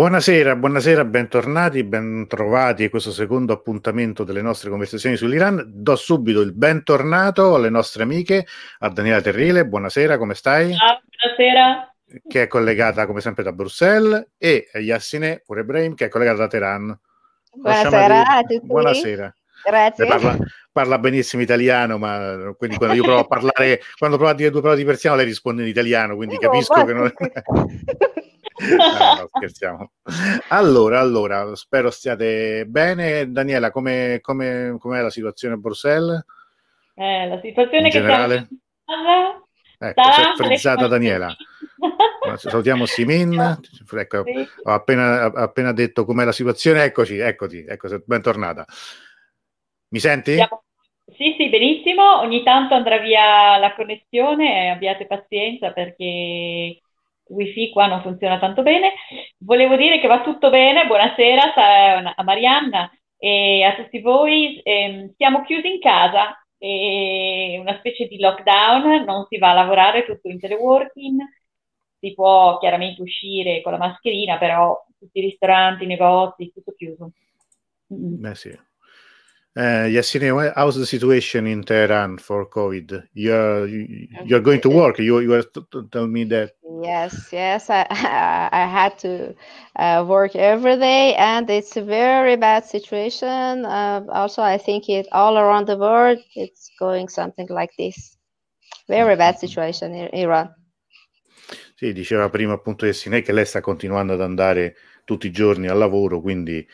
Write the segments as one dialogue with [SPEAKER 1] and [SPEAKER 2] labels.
[SPEAKER 1] Buonasera, buonasera, bentornati, bentrovati a questo secondo appuntamento delle nostre conversazioni sull'Iran. Do subito il bentornato alle nostre amiche, a Daniela Terrile, buonasera, come stai?
[SPEAKER 2] Ciao, buonasera.
[SPEAKER 1] Che è collegata come sempre da Bruxelles, e Yassine pure Brahim, che è collegata da Teheran.
[SPEAKER 3] Buonasera a tutti.
[SPEAKER 1] Buonasera.
[SPEAKER 3] Grazie.
[SPEAKER 1] Parla, parla, benissimo italiano, ma quindi quando io provo a parlare, quando provo a dire due parole di persiano, lei risponde in italiano, quindi capisco che non è... no, no, scherziamo. Allora, allora, spero stiate bene. Daniela, come, come, com'è la situazione a Bruxelles?
[SPEAKER 2] Eh, la situazione in che
[SPEAKER 1] generale?
[SPEAKER 2] siamo...
[SPEAKER 1] Ecco, si è frizzata Daniela. Salutiamo Simin. Ecco, sì. ho, appena, appena detto com'è la situazione. Eccoci, eccoti, ecco, bentornata. Mi senti?
[SPEAKER 2] Sì, sì, benissimo. Ogni tanto andrà via la connessione, abbiate pazienza perché wifi qua non funziona tanto bene. Volevo dire che va tutto bene, buonasera a Marianna e a tutti voi. Eh, siamo chiusi in casa, è una specie di lockdown, non si va a lavorare tutto in teleworking, si può chiaramente uscire con la mascherina, però tutti i ristoranti, i negozi, tutto chiuso.
[SPEAKER 1] Beh sì. Uh, Yassine, how's the situation in Tehran for COVID? You're you're going to work. You you were t- t- telling me that.
[SPEAKER 3] Yes, yes. I I had to uh, work every day, and it's a very bad situation. Uh, also, I think it all around the world. It's going something like this. Very bad situation in Iran.
[SPEAKER 1] Sì, diceva prima appunto Yassine che lei sta continuando ad andare tutti i giorni al lavoro, quindi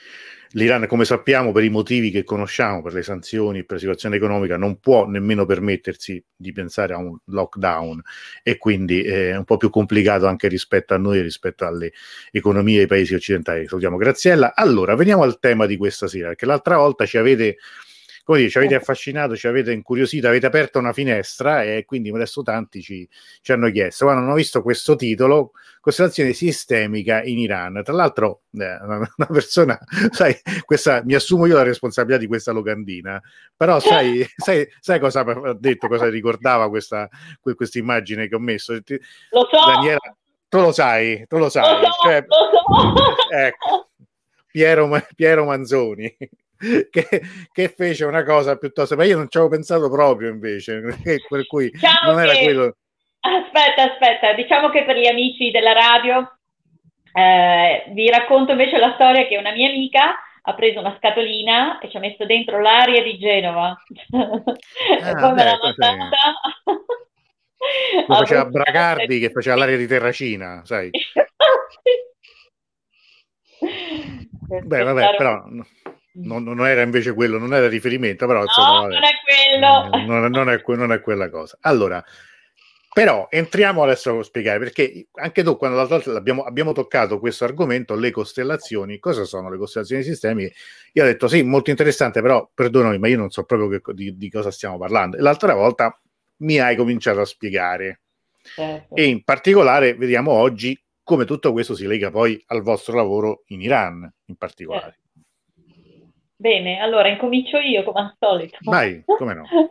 [SPEAKER 1] L'Iran, come sappiamo, per i motivi che conosciamo, per le sanzioni, per la situazione economica, non può nemmeno permettersi di pensare a un lockdown e quindi è un po' più complicato anche rispetto a noi, rispetto alle economie dei paesi occidentali. Salutiamo Graziella. Allora, veniamo al tema di questa sera, perché l'altra volta ci avete come dire, ci avete affascinato, ci avete incuriosito, avete aperto una finestra e quindi adesso tanti ci, ci hanno chiesto, quando hanno visto questo titolo, costellazione sistemica in Iran. Tra l'altro, eh, una, persona, sai, questa, mi assumo io la responsabilità di questa locandina, però sai, sai, sai cosa ha detto, cosa ricordava questa, questa immagine che ho messo?
[SPEAKER 2] Lo so!
[SPEAKER 1] Daniela, tu lo sai, tu lo sai.
[SPEAKER 2] Lo so,
[SPEAKER 1] cioè,
[SPEAKER 2] lo so.
[SPEAKER 1] Ecco, Piero, Piero Manzoni. che, che, fece una cosa piuttosto, ma io non ci avevo pensato proprio invece, per cui
[SPEAKER 2] diciamo
[SPEAKER 1] non era
[SPEAKER 2] che,
[SPEAKER 1] quello.
[SPEAKER 2] Aspetta, aspetta, diciamo che per gli amici della radio eh, vi racconto invece la storia che una mia amica ha preso una scatolina e ci ha messo dentro l'aria di Genova.
[SPEAKER 1] Ah, poi me l'ha mandata. Lo faceva Bracardi che faceva l'aria di Terracina, sai. Beh, vabbè, però non, non, era invece quello, non era riferimento, però insomma,
[SPEAKER 2] no, non è quello.
[SPEAKER 1] Non, non, è, non, è, quella cosa. Allora, però entriamo adesso a spiegare perché anche tu, quando l'altra volta abbiamo, abbiamo toccato questo argomento, le costellazioni, cosa sono le costellazioni sistemiche? Io ho detto sì, molto interessante, però perdonami, ma io non so proprio che, di, di, cosa stiamo parlando. E l'altra volta mi hai cominciato a spiegare.
[SPEAKER 2] Certo.
[SPEAKER 1] E in particolare vediamo oggi come tutto questo si lega poi al vostro lavoro in Iran, in particolare.
[SPEAKER 2] Certo. Bene, allora incomincio io come al solito.
[SPEAKER 1] Vai, come no.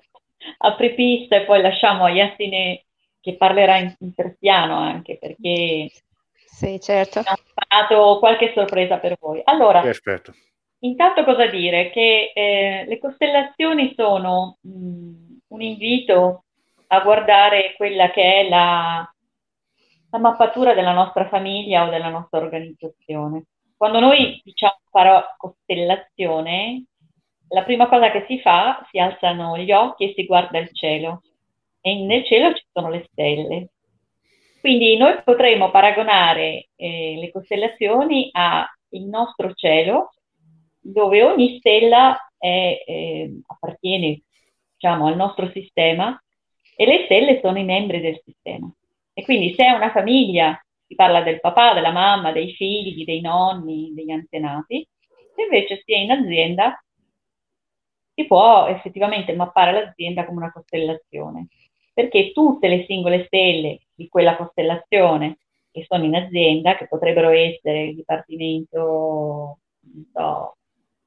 [SPEAKER 2] Apri pista e poi lasciamo a Yassine che parlerà in, in persiano anche perché
[SPEAKER 3] sì, certo.
[SPEAKER 2] ho preparato qualche sorpresa per voi. Allora,
[SPEAKER 1] Perfetto.
[SPEAKER 2] intanto cosa dire? Che eh, le costellazioni sono mh, mm, un invito a guardare quella che è la, la mappatura della nostra famiglia o della nostra organizzazione. Quando noi diciamo parola costellazione, la prima cosa che si fa, si alzano gli occhi e si guarda il cielo e nel cielo ci sono le stelle. Quindi noi potremmo paragonare eh, le costellazioni al nostro cielo, dove ogni stella è, eh, appartiene diciamo, al nostro sistema e le stelle sono i membri del sistema. E quindi se è una famiglia si parla del papà, della mamma, dei figli, dei nonni, degli antenati, se invece si è in azienda si può effettivamente mappare l'azienda come una costellazione, perché tutte le singole stelle di quella costellazione che sono in azienda, che potrebbero essere il dipartimento so,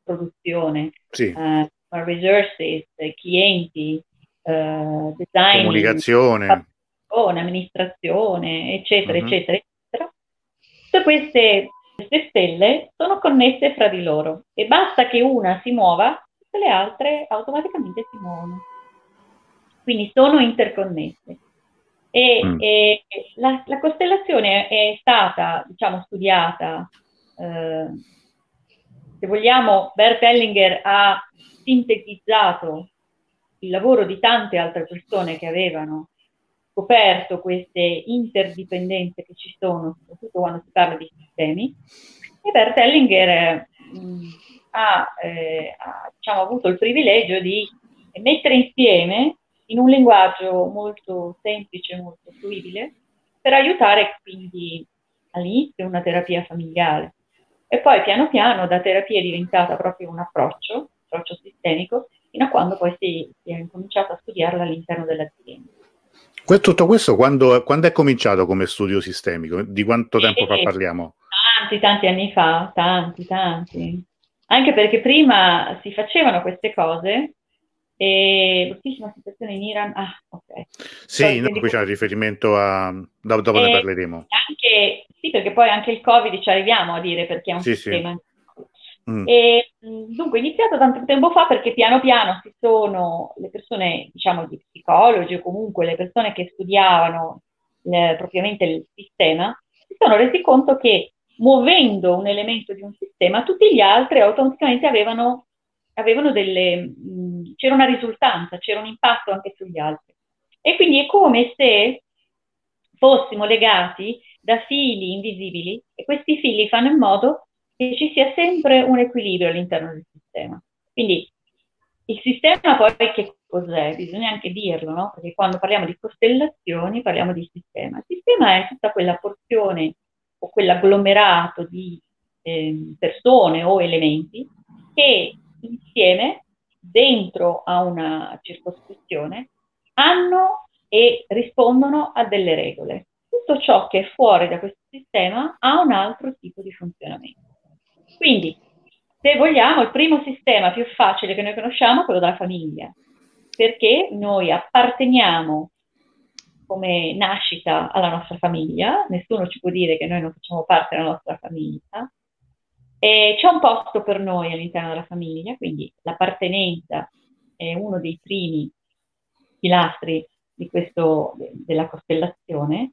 [SPEAKER 2] produzione,
[SPEAKER 1] sì.
[SPEAKER 2] uh, resources, clienti, uh, design,
[SPEAKER 1] comunicazione,
[SPEAKER 2] amministrazione, eccetera, uh-huh. eccetera, Tutte queste queste stelle sono connesse fra di loro e basta che una si muova, tutte le altre automaticamente si muovono. Quindi sono interconnesse. E, mm. e la, la, costellazione è stata, diciamo, studiata, eh, se vogliamo, Bert Hellinger ha sintetizzato il lavoro di tante altre persone che avevano scoperto queste interdipendenze che ci sono, soprattutto quando si parla di sistemi, e Bert Hellinger mh, mm, ha, eh, ha diciamo, avuto il privilegio di mettere insieme in un linguaggio molto semplice, molto fruibile, per aiutare quindi all'inizio una terapia familiare. E poi piano piano da terapia è diventata proprio un approccio, approccio sistemico, fino a quando poi si, si è incominciato a studiarla all'interno dell'azienda.
[SPEAKER 1] Tutto questo quando, quando, è cominciato come studio sistemico? Di quanto tempo fa parliamo?
[SPEAKER 2] Tanti, tanti anni fa, tanti, tanti. Anche perché prima si facevano queste cose e bruttissima situazione in Iran. Ah, ok.
[SPEAKER 1] Sì, no, qui c'è riferimento a... dopo ne parleremo.
[SPEAKER 2] Anche, sì, perché poi anche il Covid ci arriviamo a dire perché è un sì, sistema. Sì. Mm. E, dunque, è iniziato tanto tempo fa perché piano piano si sono le persone, diciamo, gli psicologi o comunque le persone che studiavano eh, propriamente il sistema, si sono resi conto che muovendo un elemento di un sistema, tutti gli altri automaticamente avevano, avevano delle, mh, c'era una risultanza, c'era un impatto anche sugli altri. E quindi è come se fossimo legati da fili invisibili e questi fili fanno in modo che ci sia sempre un equilibrio all'interno del sistema. Quindi il sistema poi che cos'è? Bisogna anche dirlo, no? Perché quando parliamo di costellazioni parliamo di sistema. Il sistema è tutta quella porzione o quell'agglomerato di eh, persone o elementi che insieme, dentro a una circoscrizione, hanno e rispondono a delle regole. Tutto ciò che è fuori da questo sistema ha un altro tipo di funzionamento. Quindi, se vogliamo, il primo sistema più facile che noi conosciamo è quello della famiglia, perché noi apparteniamo come nascita alla nostra famiglia, nessuno ci può dire che noi non facciamo parte della nostra famiglia, e c'è un posto per noi all'interno della famiglia, quindi l'appartenenza è uno dei primi pilastri questo, della costellazione,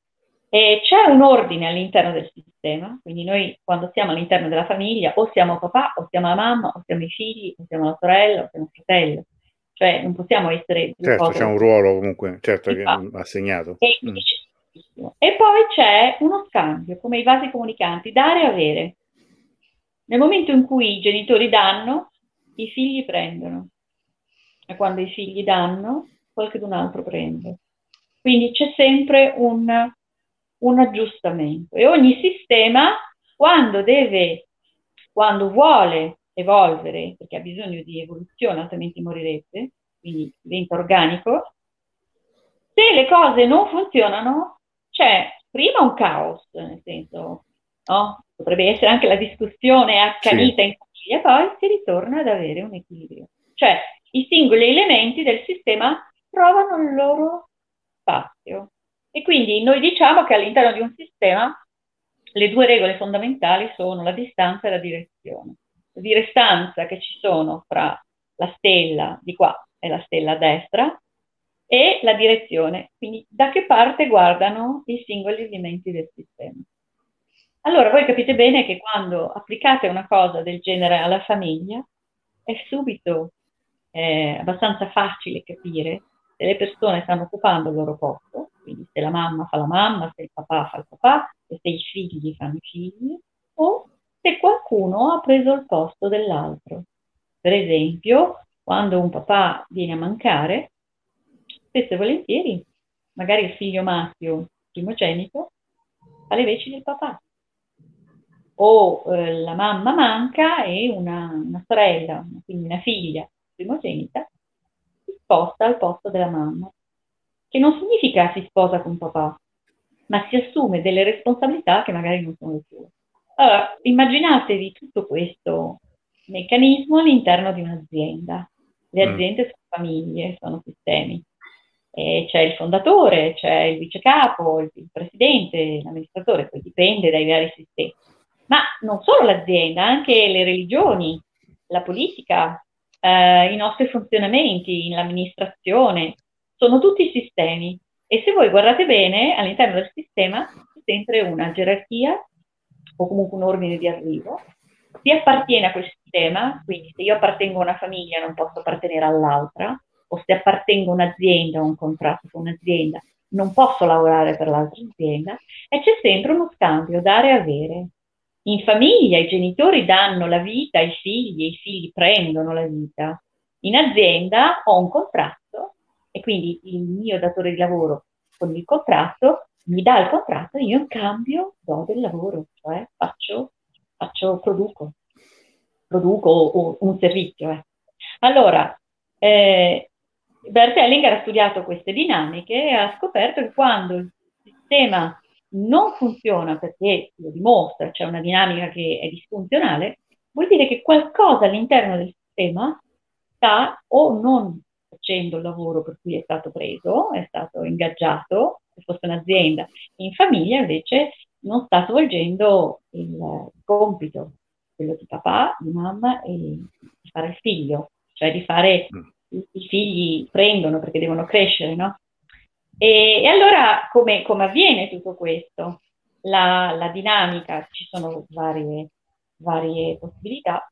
[SPEAKER 2] e c'è un ordine all'interno del sistema, quindi noi quando siamo all'interno della famiglia o siamo papà, o siamo la mamma, o siamo i figli, o siamo la sorella, o siamo il fratello. Cioè non possiamo essere...
[SPEAKER 1] Certo, c'è un ruolo comunque, certo, che assegnato.
[SPEAKER 2] E, mm. e poi c'è uno scambio, come i vasi comunicanti, dare e avere. Nel momento in cui i genitori danno, i figli prendono. E quando i figli danno, qualcun altro prende. Quindi c'è sempre un un aggiustamento e ogni sistema quando deve, quando vuole evolvere, perché ha bisogno di evoluzione, altrimenti morirebbe, quindi diventa organico, se le cose non funzionano, c'è prima un caos, nel senso, no? potrebbe essere anche la discussione accanita sì. in famiglia, poi si ritorna ad avere un equilibrio. Cioè i singoli elementi del sistema trovano il loro spazio. E quindi noi diciamo che all'interno di un sistema le due regole fondamentali sono la distanza e la direzione. La distanza che ci sono fra la stella di qua e la stella a destra e la direzione, quindi da che parte guardano i singoli elementi del sistema. Allora voi capite bene che quando applicate una cosa del genere alla famiglia è subito eh, abbastanza facile capire se le persone stanno occupando il loro posto, quindi se la mamma fa la mamma, se il papà fa il papà, e se i figli fanno i figli, o se qualcuno ha preso il posto dell'altro. Per esempio, quando un papà viene a mancare, spesso e volentieri, magari il figlio maschio primogenito fa le veci del papà. O eh, la mamma manca e una, una sorella, quindi una figlia primogenita, sposta al posto della mamma, che non significa si sposa con papà, ma si assume delle responsabilità che magari non sono le sue. Allora, immaginatevi tutto questo meccanismo all'interno di un'azienda. Le mm. aziende sono famiglie, sono sistemi. E c'è il fondatore, c'è il vice capo, il, il presidente, l'amministratore, poi dipende dai vari sistemi. Ma non solo l'azienda, anche le religioni, la politica, eh, i nostri funzionamenti, l'amministrazione, sono tutti sistemi. E se voi guardate bene, all'interno del sistema c'è sempre una gerarchia o comunque un ordine di arrivo. Si appartiene a quel sistema, quindi se io appartengo a una famiglia non posso appartenere all'altra, o se appartengo a un'azienda o un contratto con un'azienda non posso lavorare per l'altra azienda e c'è sempre uno scambio dare e avere. In famiglia i genitori danno la vita ai figli e i figli prendono la vita. In azienda ho un contratto e quindi il mio datore di lavoro con il contratto mi dà il contratto e io in cambio do del lavoro, cioè faccio, faccio produco, produco un servizio. Eh. Allora, eh, Bert Hellinger ha studiato queste dinamiche e ha scoperto che quando il sistema non funziona perché lo dimostra, c'è una dinamica che è disfunzionale, vuol dire che qualcosa all'interno del sistema sta o non facendo il lavoro per cui è stato preso, è stato ingaggiato, se fosse un'azienda, in famiglia invece non sta svolgendo il compito, quello di papà, di mamma e di fare il figlio, cioè di fare mm i figli prendono perché devono crescere, no? E, e allora come, come, avviene tutto questo? La, la dinamica, ci sono varie, varie, possibilità,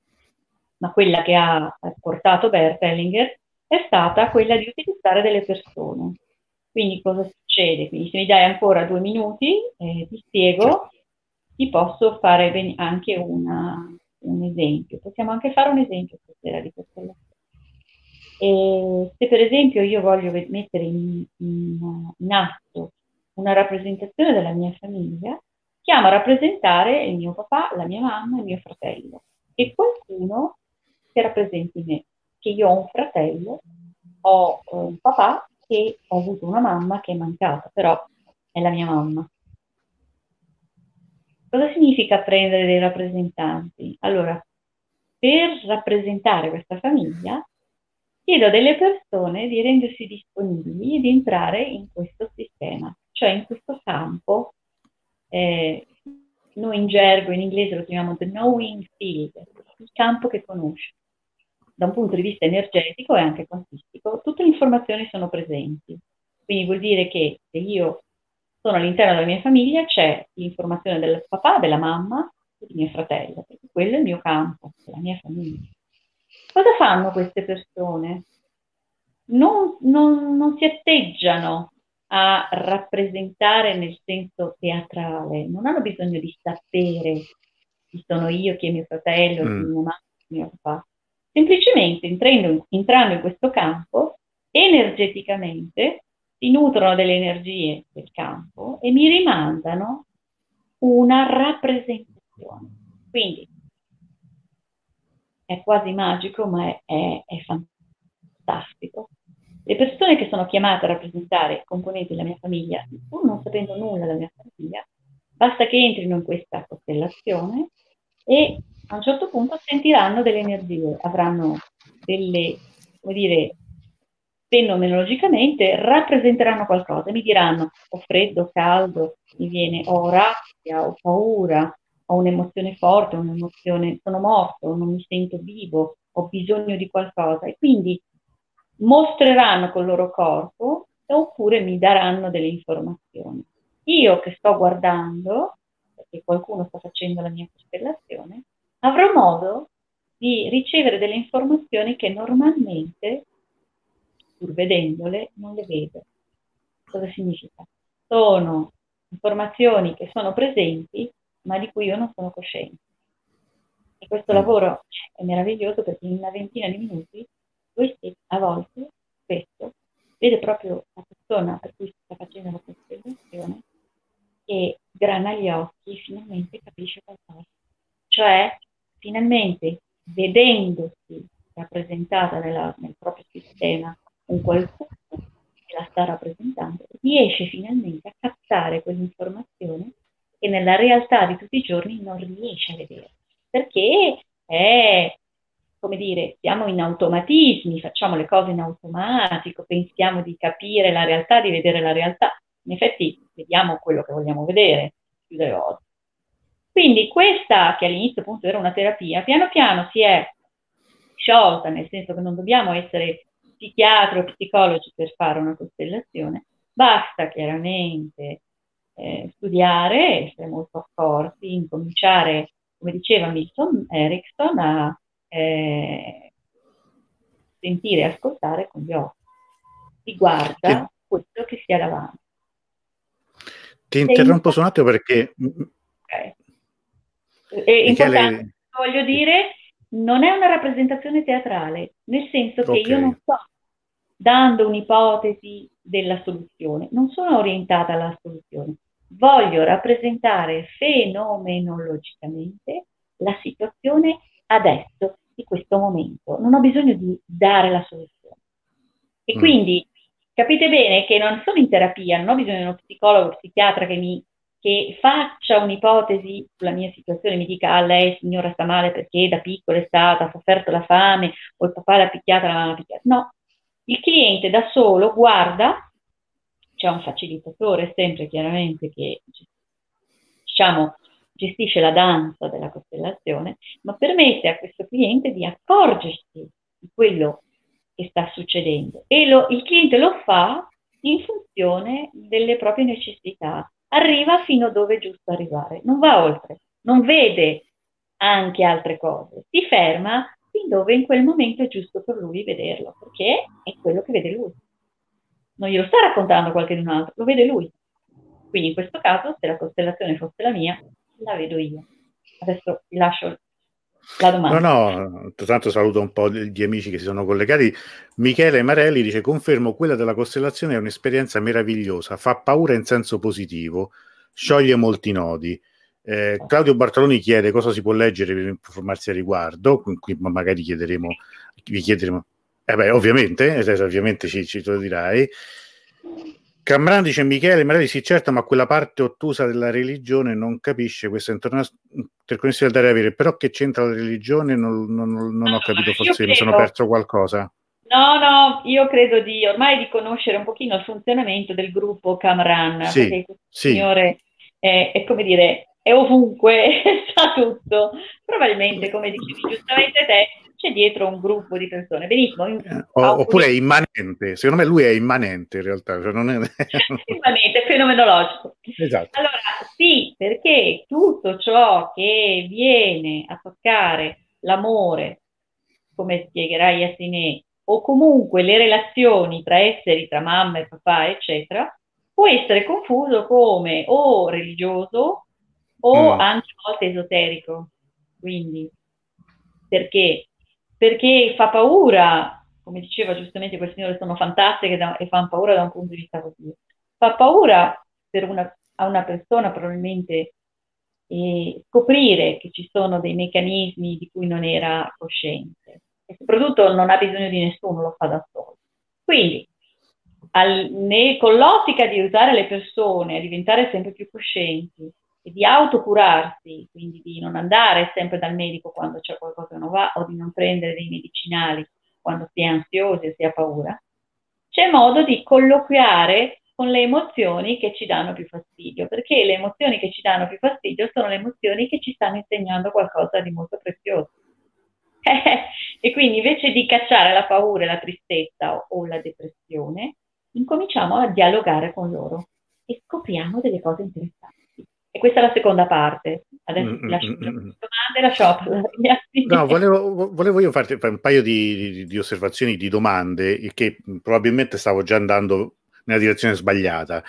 [SPEAKER 2] ma quella che ha portato Bert Hellinger è stata quella di utilizzare delle persone. Quindi cosa succede? Quindi se mi dai ancora due minuti, eh, ti spiego, ti posso fare anche una, un esempio. Possiamo anche fare un esempio stasera di questa e se per esempio io voglio mettere in, in, in atto una rappresentazione della mia famiglia, chiamo a rappresentare il mio papà, la mia mamma e il mio fratello e qualcuno che rappresenti me, che io ho un fratello, ho un papà e ho avuto una mamma che è mancata, però è la mia mamma. Cosa significa prendere dei rappresentanti? Allora, per rappresentare questa famiglia chiedo a delle persone di rendersi disponibili e di entrare in questo sistema, cioè in questo campo. Eh, noi in gergo, in inglese lo chiamiamo the knowing field, il campo che conosce. Da un punto di vista energetico e anche quantistico, tutte le informazioni sono presenti. Quindi vuol dire che se io sono all'interno della mia famiglia c'è l'informazione del papà, della mamma e di mio fratello, perché quello è il mio campo, la mia famiglia. Cosa fanno queste persone? Non, non, non si atteggiano a rappresentare nel senso teatrale, non hanno bisogno di sapere chi sono io, chi è mio fratello, mm. chi è mia mamma, chi è mio papà. Semplicemente entrando, entrando in questo campo, energeticamente si nutrono delle energie del campo e mi rimandano una rappresentazione. Quindi è quasi magico, ma è, è, è fantastico. Le persone che sono chiamate a rappresentare componenti della mia famiglia, pur non sapendo nulla della mia famiglia, basta che entrino in questa costellazione e a un certo punto sentiranno delle energie, avranno delle, come dire, fenomenologicamente rappresenteranno qualcosa, mi diranno ho freddo, caldo, mi viene, ho rabbia, ho paura, ho un'emozione forte, un'emozione, sono morto, non mi sento vivo, ho bisogno di qualcosa e quindi mostreranno col loro corpo oppure mi daranno delle informazioni. Io che sto guardando, perché qualcuno sta facendo la mia costellazione, avrò modo di ricevere delle informazioni che normalmente, pur vedendole, non le vedo. Cosa significa? Sono informazioni che sono presenti ma di cui io non sono cosciente. E questo mm. lavoro è meraviglioso perché in una ventina di minuti voi a volte, spesso, vede proprio la persona per cui si sta facendo la costellazione e grana gli occhi e finalmente capisce qualcosa. Cioè, finalmente, vedendosi rappresentata nella, nel proprio sistema un qualcuno che la sta rappresentando, riesce finalmente a captare quell'informazione che nella realtà di tutti i giorni non riesce a vedere, perché è, come dire, siamo in automatismi, facciamo le cose in automatico, pensiamo di capire la realtà, di vedere la realtà. In effetti vediamo quello che vogliamo vedere più delle volte. Quindi questa, che all'inizio appunto era una terapia, piano piano si è sciolta, nel senso che non dobbiamo essere psichiatri o psicologi per fare una costellazione, basta chiaramente eh, studiare, essere molto accorti, incominciare, come diceva Milton Erickson, a eh, sentire e ascoltare con gli occhi. Si guarda sì. quello che si ha davanti.
[SPEAKER 1] Ti interrompo su un attimo perché...
[SPEAKER 2] Okay. È importante, voglio dire, non è una rappresentazione teatrale, nel senso che okay. io non sto dando un'ipotesi della soluzione, non sono orientata alla soluzione, voglio rappresentare fenomenologicamente la situazione adesso, di questo momento, non ho bisogno di dare la soluzione. E mm. quindi capite bene che non sono in terapia, non ho bisogno di uno psicologo o psichiatra che mi che faccia un'ipotesi sulla mia situazione, mi dica, ah, lei signora sta male perché da piccola è stata, ha sofferto la fame, o il papà l'ha picchiata, la mamma picchiata. No, il cliente da solo guarda, c'è un facilitatore sempre chiaramente che, diciamo, gestisce la danza della costellazione, ma permette a questo cliente di accorgersi di quello che sta succedendo. E lo, il cliente lo fa in funzione delle proprie necessità. Arriva fino dove è giusto arrivare, non va oltre, non vede anche altre cose, si ferma fin dove in quel momento è giusto per lui vederlo, perché è quello che vede lui. Non glielo sta raccontando qualcun altro, lo vede lui. Quindi in questo caso, se la costellazione fosse la mia, la vedo io. Adesso ti lascio la domanda.
[SPEAKER 1] No, no, tanto saluto un po' gli amici che si sono collegati. Michele Marelli dice: Confermo, quella della costellazione è un'esperienza meravigliosa, fa paura in senso positivo, scioglie molti nodi. Eh, Claudio Bartoloni chiede cosa si può leggere per informarsi a riguardo, qui magari chiederemo, vi chiederemo, eh beh, ovviamente, ovviamente ci, ci lo dirai. Camran dice Michele, magari sì certo, ma quella parte ottusa della religione non capisce questa interconnessione da avere, però che c'entra la religione non, non, non ho capito, forse mi sono perso qualcosa.
[SPEAKER 2] No, no, io credo di ormai di conoscere un pochino il funzionamento del gruppo Camran, sì, perché questo sì. signore è, è, come dire, è ovunque, sa tutto. Probabilmente, come dicevi giustamente te, c'è dietro un gruppo di persone. Benissimo.
[SPEAKER 1] Eh, oppure è immanente, secondo me lui è immanente in realtà. Cioè non è...
[SPEAKER 2] immanente, fenomenologico. Esatto. Allora, sì, perché tutto ciò che viene a toccare l'amore, come spiegherai a Sinè, o comunque le relazioni tra esseri, tra mamma e papà, eccetera, può essere confuso come o religioso o mm. anche a volte esoterico. Quindi, perché perché fa paura, come diceva giustamente quel signore, sono fantastiche da, e fanno paura da un punto di vista così. Fa paura una, a una persona probabilmente eh, scoprire che ci sono dei meccanismi di cui non era cosciente e soprattutto non ha bisogno di nessuno, lo fa da solo. Quindi, al, ne, con l'ottica di aiutare le persone a diventare sempre più coscienti, e di autocurarsi, quindi di non andare sempre dal medico quando c'è qualcosa che non va o di non prendere dei medicinali quando si è ansiosi o si ha paura, c'è modo di colloquiare con le emozioni che ci danno più fastidio, perché le emozioni che ci danno più fastidio sono le emozioni che ci stanno insegnando qualcosa di molto prezioso. e quindi invece di cacciare la paura, la tristezza o la depressione, incominciamo a dialogare con loro e scopriamo delle cose interessanti. E questa è la seconda parte. Adesso mm, ti lascio mm, mm, domande, lascio
[SPEAKER 1] No, volevo, volevo, io farti un paio di, di, di, osservazioni, di domande, che probabilmente stavo già andando nella direzione sbagliata.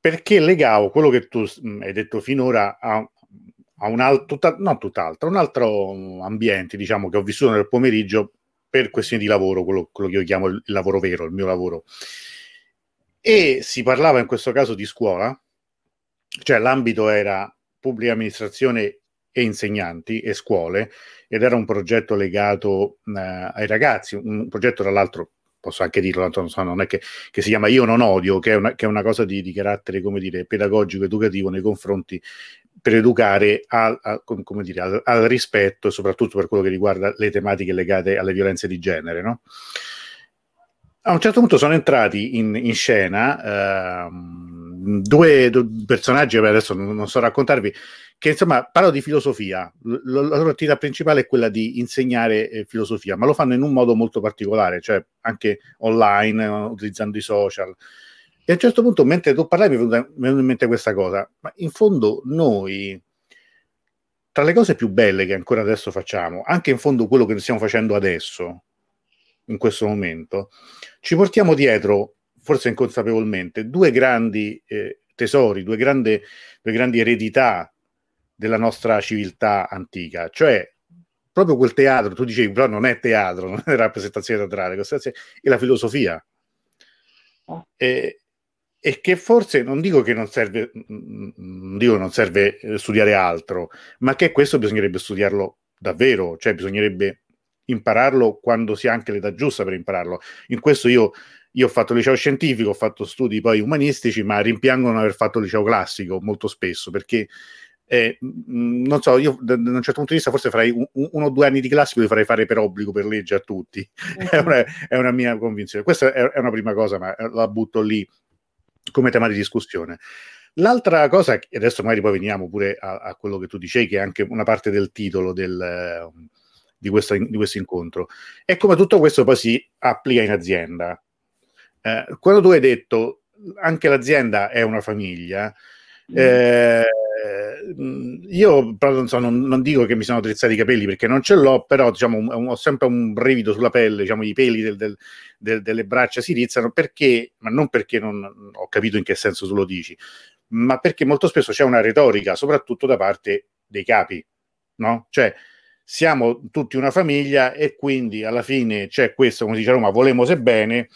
[SPEAKER 1] Perché legavo quello che tu hai detto finora a, a un altro, tutta, tutt'altro, un altro ambiente, diciamo, che ho vissuto nel pomeriggio per questioni di lavoro, quello, quello che io chiamo il lavoro vero, il mio lavoro. E si parlava in questo caso di scuola, cioè l'ambito era pubblica amministrazione e insegnanti e scuole ed era un progetto legato eh, ai ragazzi, un progetto tra l'altro posso anche dirlo, non, so, non è che, che, si chiama Io non odio, che è una, che è una cosa di, di, carattere, come dire, pedagogico, educativo nei confronti per educare a, a, dire, al, al, rispetto soprattutto per quello che riguarda le tematiche legate alle violenze di genere. No? A un certo punto sono entrati in, in scena ehm, due, due, personaggi, adesso non, non, so raccontarvi, che insomma parlano di filosofia. L- la loro attività principale è quella di insegnare eh, filosofia, ma lo fanno in un modo molto particolare, cioè anche online, uh, utilizzando i social. E a un certo punto, mentre tu parlavi, mi è venuta in mente questa cosa, ma in fondo noi, tra le cose più belle che ancora adesso facciamo, anche in fondo quello che stiamo facendo adesso, in questo momento, ci portiamo dietro, forse inconsapevolmente, due grandi eh, tesori, due, grande, due grandi eredità della nostra civiltà antica, cioè proprio quel teatro, tu dicevi, però non è teatro, non è rappresentazione teatrale, è la filosofia. Oh. E, e, che forse, non dico che non serve, non dico non serve eh, studiare altro, ma che questo bisognerebbe studiarlo davvero, cioè bisognerebbe impararlo quando si ha anche l'età giusta per impararlo. In questo io, io ho fatto liceo scientifico, ho fatto studi poi umanistici, ma rimpiangono aver fatto liceo classico molto spesso perché eh, non so, io da, da, un certo punto di vista forse farei un, uno o due anni di classico li farei fare per obbligo, per legge a tutti. Uh-huh. è, una, è, una, mia convinzione. Questa è, è, una prima cosa, ma la butto lì come tema di discussione. L'altra cosa, e adesso magari poi veniamo pure a, a, quello che tu dicevi, che è anche una parte del titolo del, di, questa, di questo incontro. E come tutto questo poi si applica in azienda. Eh, quando tu hai detto anche l'azienda è una famiglia, mm. eh, io però non, so, non, non, dico che mi sono drizzati i capelli perché non ce l'ho, però diciamo, un, ho sempre un brivido sulla pelle, diciamo, i peli del, del, del, delle braccia si rizzano perché, ma non perché non ho capito in che senso tu lo dici, ma perché molto spesso c'è una retorica, soprattutto da parte dei capi, no? Cioè, siamo tutti una famiglia e quindi alla fine c'è questo, come dice Roma, volemo se bene,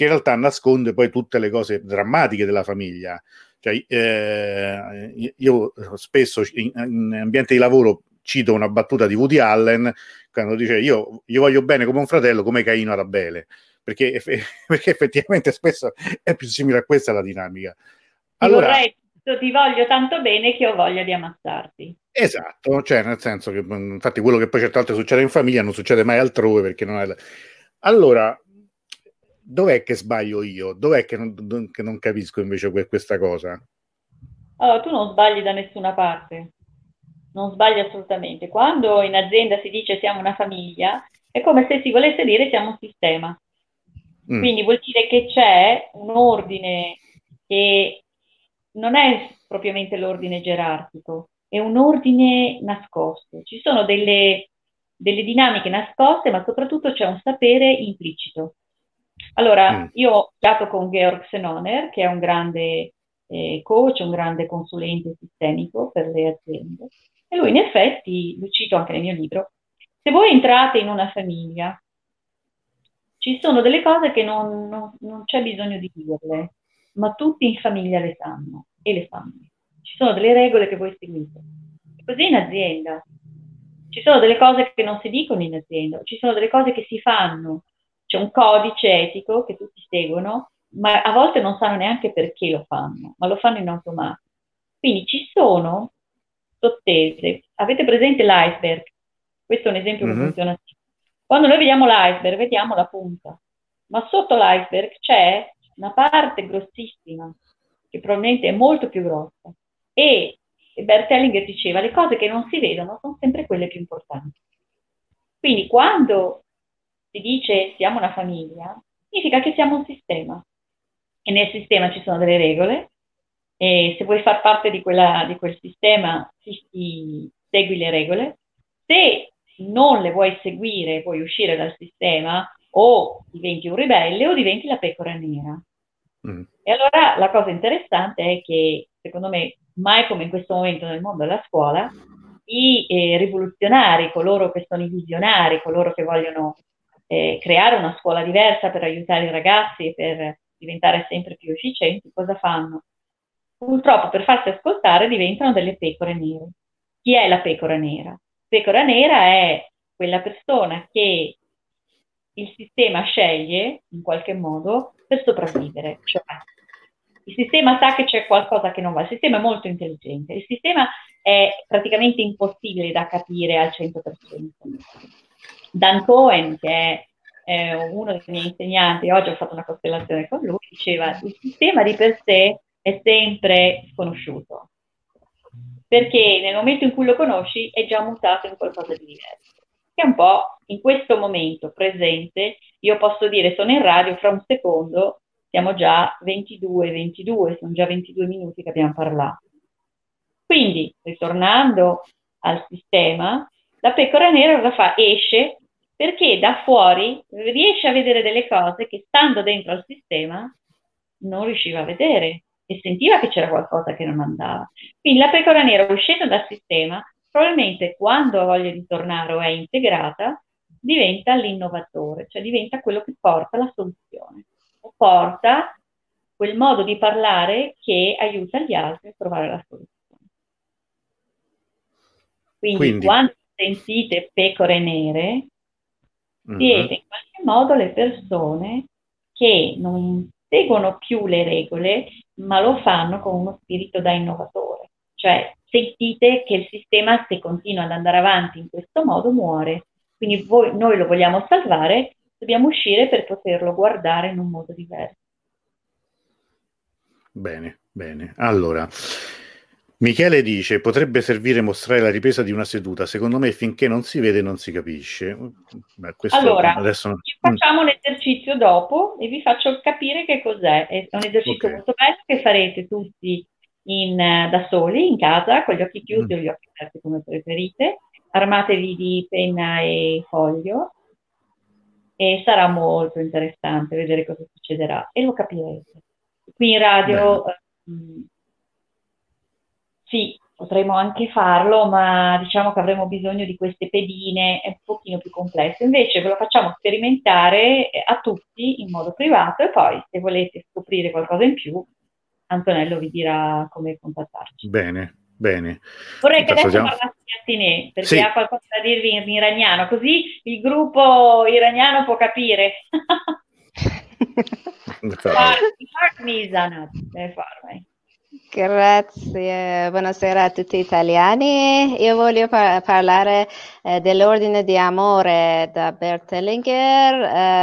[SPEAKER 1] che in realtà nasconde poi tutte le cose drammatiche della famiglia. Cioè, eh, io spesso in, in, ambiente di lavoro cito una battuta di Woody Allen quando dice io, io voglio bene come un fratello, come Caino ad Abele, perché, perché effettivamente spesso è più simile a questa la dinamica.
[SPEAKER 2] Allora, vorrei, ti voglio tanto bene che ho voglia di ammazzarti.
[SPEAKER 1] Esatto, cioè nel senso che mm, infatti quello che poi certe volte succede in famiglia non succede mai altrove perché non è... Allora, dov'è che sbaglio io? Dov'è che non, che non capisco invece questa cosa?
[SPEAKER 2] Allora, tu non sbagli da nessuna parte, non sbagli assolutamente. Quando in azienda si dice siamo una famiglia, è come se si volesse dire siamo un sistema. Mm. Quindi vuol dire che c'è un ordine che non è propriamente l'ordine gerarchico, è un ordine nascosto. Ci sono delle, delle dinamiche nascoste, ma soprattutto c'è un sapere implicito. Allora, mm. io ho parlato con Georg Senoner, che è un grande eh, coach, un grande consulente sistemico per le aziende, e lui in effetti, lo cito anche nel mio libro, se voi entrate in una famiglia, ci sono delle cose che non, non, non c'è bisogno di dirle, ma tutti in famiglia le sanno e le fanno ci sono delle regole che voi seguite. Così in azienda. Ci sono delle cose che non si dicono in azienda, ci sono delle cose che si fanno. C'è un codice etico che tutti seguono, ma a volte non sanno neanche perché lo fanno, ma lo fanno in automatico. Quindi ci sono sottese. Avete presente l'iceberg? Questo è un esempio mm-hmm. che mhm. funziona. Quando noi vediamo l'iceberg, vediamo la punta, ma sotto l'iceberg c'è una parte grossissima, che probabilmente è molto più grossa, e Bert Hellinger diceva, le cose che non si vedono sono sempre quelle più importanti. Quindi quando si dice siamo una famiglia, significa che siamo un sistema. E nel sistema ci sono delle regole, e se vuoi far parte di, quella, di quel sistema, si, si, segui le regole. Se non le vuoi seguire, vuoi uscire dal sistema, o diventi un ribelle o diventi la pecora nera. Mm. E allora la cosa interessante è che, secondo me, mai come in questo momento nel mondo della scuola, i eh, rivoluzionari, coloro che sono i visionari, coloro che vogliono eh, creare una scuola diversa per aiutare i ragazzi per diventare sempre più efficienti, cosa fanno? Purtroppo per farsi ascoltare diventano delle pecore nere. Chi è la pecora nera? Pecora nera è quella persona che il sistema sceglie in qualche modo per sopravvivere, cioè il sistema sa che c'è qualcosa che non va, il sistema è molto intelligente, il sistema è praticamente impossibile da capire al 100%. Dan Cohen, che è eh, uno dei miei insegnanti, oggi ho fatto una costellazione con lui, diceva il sistema di per sé è sempre sconosciuto, perché nel momento in cui lo conosci è già mutato in qualcosa di diverso. Che un po' in questo momento presente, io posso dire sono in radio, fra un secondo siamo già 22, 22, sono già 22 minuti che abbiamo parlato. Quindi, ritornando al sistema, la pecora nera cosa fa? Esce perché da fuori riesce a vedere delle cose che stando dentro al sistema non riusciva a vedere e sentiva che c'era qualcosa che non andava. Quindi la pecora nera uscendo dal sistema, probabilmente quando ha voglia di tornare o è integrata, diventa l'innovatore, cioè diventa quello che porta la soluzione o porta quel modo di parlare che aiuta gli altri a trovare la soluzione. Quindi, Quindi. quando sentite pecore nere, mm-hmm. siete in qualche modo le persone che non seguono più le regole, ma lo fanno con uno spirito da innovatore. Cioè, sentite che il sistema, se continua ad andare avanti in questo modo, muore. Quindi voi, noi lo vogliamo salvare, dobbiamo uscire per poterlo guardare in un modo diverso.
[SPEAKER 1] Bene, bene. Allora, Michele dice: potrebbe servire mostrare la ripresa di una seduta. Secondo me, finché non si vede, non si capisce.
[SPEAKER 2] Beh, allora, adesso... facciamo l'esercizio dopo e vi faccio capire che cos'è. È un esercizio okay. molto bello che farete tutti in, da soli in casa, con gli occhi chiusi mm. o gli occhi aperti, come preferite. Armatevi di penna e foglio e sarà molto interessante vedere cosa succederà e lo capirete. Qui in radio. Sì, potremmo anche farlo, ma diciamo che avremo bisogno di queste pedine, è un pochino più complesso. Invece ve lo facciamo sperimentare eh, a tutti in modo privato e poi se volete scoprire qualcosa in più, Antonello vi dirà come contattarci.
[SPEAKER 1] Bene, bene.
[SPEAKER 2] Vorrei che adesso parlassi di Attinè, perché sì. ha qualcosa da dirvi in iraniano, così il gruppo iraniano può capire. Farmi, Zanat, farmi.
[SPEAKER 3] Grazie, buonasera a tutti italiani. Io voglio par- parlare eh, dell'ordine di amore da Bert Hellinger,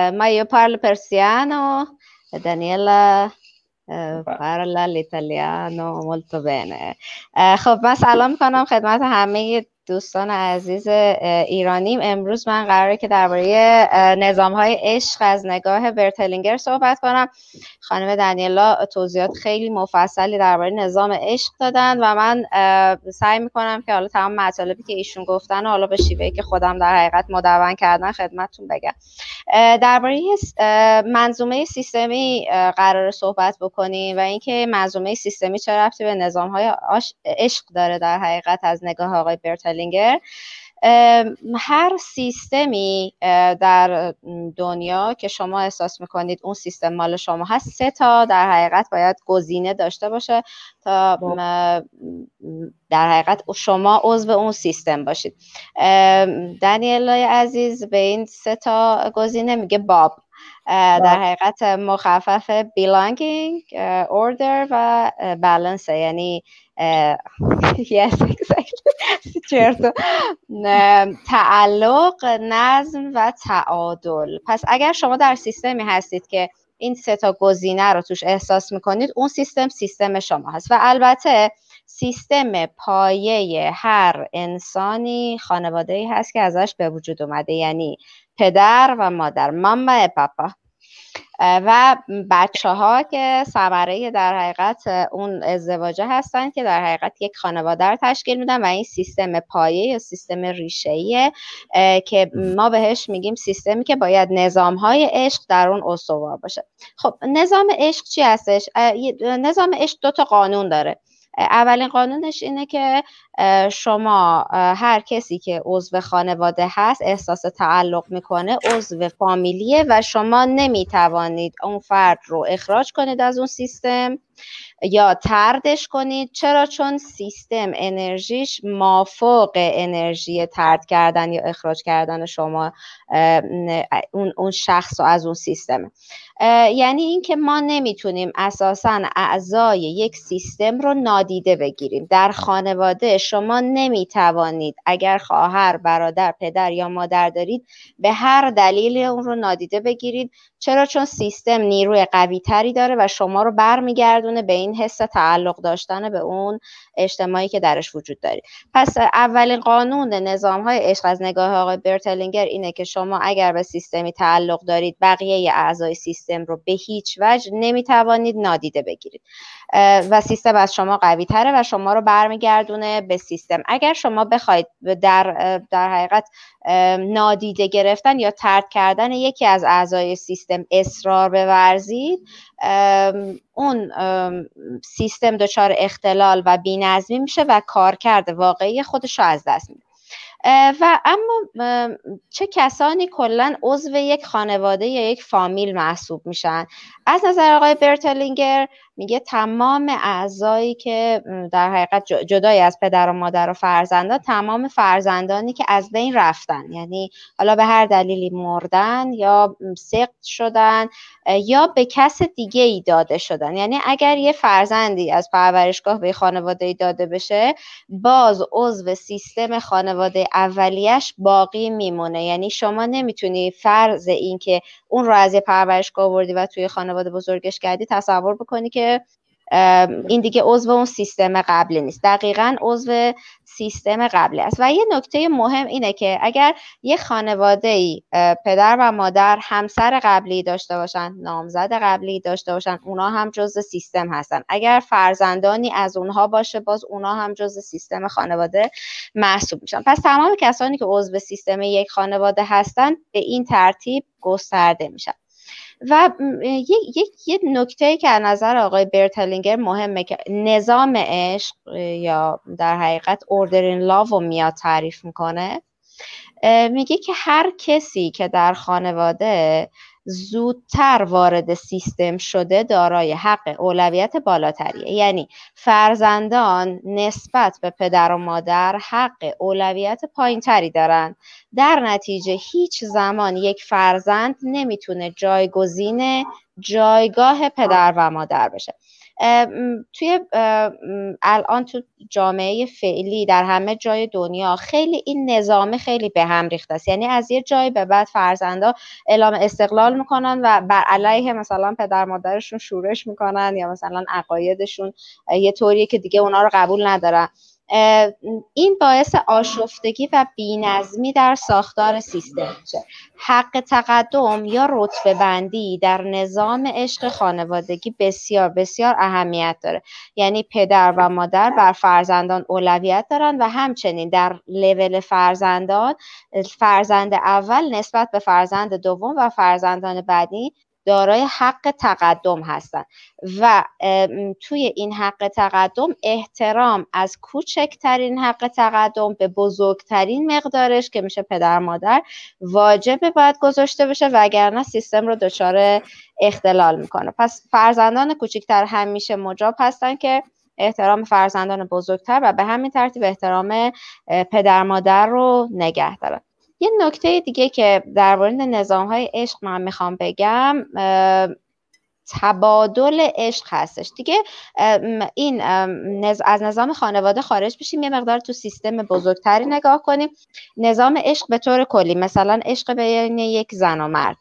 [SPEAKER 3] eh, ma io parlo persiano, Daniela eh, parla l'italiano molto bene. خب من سلام میکنم خدمت همه دوستان عزیز ایرانیم. امروز من قراره که درباره نظام های عشق از نگاه برتلینگر صحبت کنم. خانم دنیلا توضیحات خیلی مفصلی درباره نظام عشق دادن و من سعی می‌کنم که حالا تمام مطالبی که ایشون گفتن حالا به شیوهی که خودم در حقیقت مدون کردن خدمتتون بگم. درباره منظومه سیستمی قرار صحبت بکنیم و اینکه منظومه سیستمی چه رفتی به نظام های عشق داره در حقیقت از نگاه آقای برتلینگر. هر سیستمی در دنیا که شما احساس می‌کنید اون سیستم مال شما هست سه تا در حقیقت باید گزینه داشته باشه تا در حقیقت شما عضو اون سیستم باشید. دنیل عزیز به این سه تا گزینه میگه باب. در حقیقت مخفف belonging, order و balance یعنی yes exactly. تعلق نظم و تعادل. پس اگر شما در سیستمی هستید که این سه تا گزینه رو توش احساس می‌کنید اون سیستم سیستم شما هست. و البته سیستم پایه هر انسانی خانواده ای هست که ازش به وجود اومده. یعنی پدر و مادر ماما پاپا. و بچه ها که ثمره در حقیقت اون ازدواجه هستن که در حقیقت یک خانواده رو تشکیل میدن و این سیستم پایه یا سیستم ریشه که ما بهش میگیم سیستمی که باید نظام های عشق در اون استوار باشه. خب نظام عشق چی هستش؟ نظام عشق دو تا قانون داره. اولین قانونش اینه که شما هر کسی که عضو خانواده هست احساس تعلق می‌کنه عضو فامیلیه و شما نمی‌توانید اون فرد رو اخراج کنید از اون سیستم. یا تردش کنید. چرا؟ چون سیستم انرژیش مافوق انرژی ترد کردن یا اخراج کردن شما اون, اون شخص رو از اون سیستم. یعنی اینکه ما نمی‌تونیم اساسا اعضای یک سیستم رو نادیده بگیریم. در خانواده شما نمی‌توانید اگر خواهر برادر پدر یا مادر دارید به هر دلیل اون رو نادیده بگیرید. چرا؟ چون سیستم نیروی قوی تری داره و شما رو برمیگردونه به این حس تعلق داشتن به اون اجتماعی که درش وجود داری. پس اولین قانون نظام های عشق از نگاه آقای برتلینگر اینه که شما اگر به سیستمی تعلق دارید بقیه اعضای سیستم رو به هیچ وجه نمی‌توانید نادیده بگیرید. و سیستم از شما قوی تره و شما رو برمیگردونه به سیستم. اگر شما بخواید در در حقیقت نادیده گرفتن یا ترک کردن یکی از اعضای سیستم اصرار بورزید اون سیستم دچار اختلال و بینظمی میشه و کارکرد واقعی خودش رو از دست میده. و اما چه کسانی کلا عضو یک خانواده یا یک فامیل محسوب میشن؟ از نظر آقای برتلینگر میگه تمام اعضایی که در حقیقت جدای از پدر و مادر و فرزندان تمام فرزندانی که از بین رفتن. یعنی حالا به هر دلیلی مردن یا سقط شدن یا به کس دیگه ای داده شدن. یعنی اگر یه فرزندی از پرورشگاه به خانواده ای داده بشه باز عضو سیستم خانواده اولیش باقی میمونه. یعنی شما نمی‌تونی فرض این که اون رو از یه پرورشگاه آوردی و توی خانواده بزرگش کردی تصور بکنی که این دیگه عضو اون سیستم قبلی نیست. دقیقا عضو سیستم قبلی است. و یه نکته مهم اینه که اگر یه خانواده ای پدر و مادر همسر قبلی داشته باشن نامزد قبلی داشته باشن اونا هم جز سیستم هستن. اگر فرزندانی از اونها باشه باز اونا هم جز سیستم خانواده محسوب میشن. پس تمام کسانی که عضو سیستم یک خانواده هستن به این ترتیب گسترده میشن. و یک یک نکته که از نظر آقای برتلینگر مهمه که نظام عشق یا در حقیقت اوردرین لاو رو میاد تعریف می‌کنه میگه که هر کسی که در خانواده زودتر وارد سیستم شده دارای حق اولویت بالاتریه. یعنی فرزندان نسبت به پدر و مادر حق اولویت پایینتری دارند در نتیجه هیچ زمان یک فرزند نمی‌تونه جایگزین جایگاه پدر و مادر بشه. توی الان تو جامعه فعلی در همه جای دنیا خیلی این نظام خیلی به هم ریخته است. یعنی از یه جای به بعد فرزندا اعلام استقلال می‌کنن و بر علیه مثلا پدر مادرشون شورش می‌کنن یا مثلا عقایدشون یه طوریه که دیگه اونا رو قبول ندارن. این باعث آشفتگی و بینظمی در ساختار سیستم میشه. حق تقدم یا رتبه بندی در نظام عشق خانوادگی بسیار بسیار اهمیت داره. یعنی پدر و مادر بر فرزندان اولویت دارن و همچنین در لول فرزندان فرزند اول نسبت به فرزند دوم و فرزندان بعدی دارای حق تقدم هستند و توی این حق تقدم احترام از کوچکترین حق تقدم به بزرگترین مقدارش که میشه پدر مادر واجب باید گذاشته بشه وگرنه سیستم رو دچار اختلال می‌کنه. پس فرزندان کوچکتر همیشه مجاب هستن که احترام فرزندان بزرگتر و به همین ترتیب احترام پدر مادر رو نگه دارن. یه نکته دیگه که در مورد نظام های عشق من می‌خوام بگم تبادل عشق هستش. دیگه این از نظام خانواده خارج بشیم یه مقدار تو سیستم بزرگتری نگاه کنیم. نظام عشق به طور کلی مثلا عشق بین یک زن و مرد.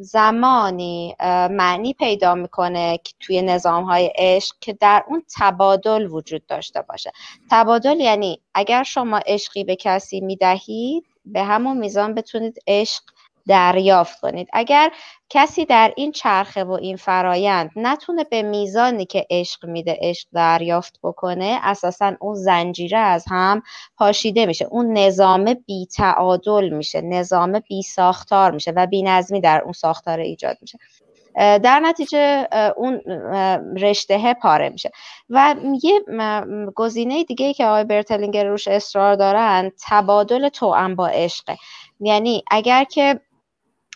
[SPEAKER 3] زمانی معنی پیدا می‌کنه که توی نظام های عشق که در اون تبادل وجود داشته باشه. تبادل یعنی اگر شما عشقی به کسی می‌دهید به همون میزان بتونید عشق دریافت کنید. اگر کسی در این چرخه و این فرایند نتونه به میزانی که عشق میده عشق دریافت بکنه اساسا اون زنجیره از هم پاشیده میشه. اون نظام بی تعادل میشه نظام بی ساختار میشه و بی نظمی در اون ساختار ایجاد میشه. در نتیجه اون رشته پاره میشه. و یه گزینه دیگه ای که آقای برتلینگر روش اصرار دارن تبادل توأم با عشقه. یعنی اگر که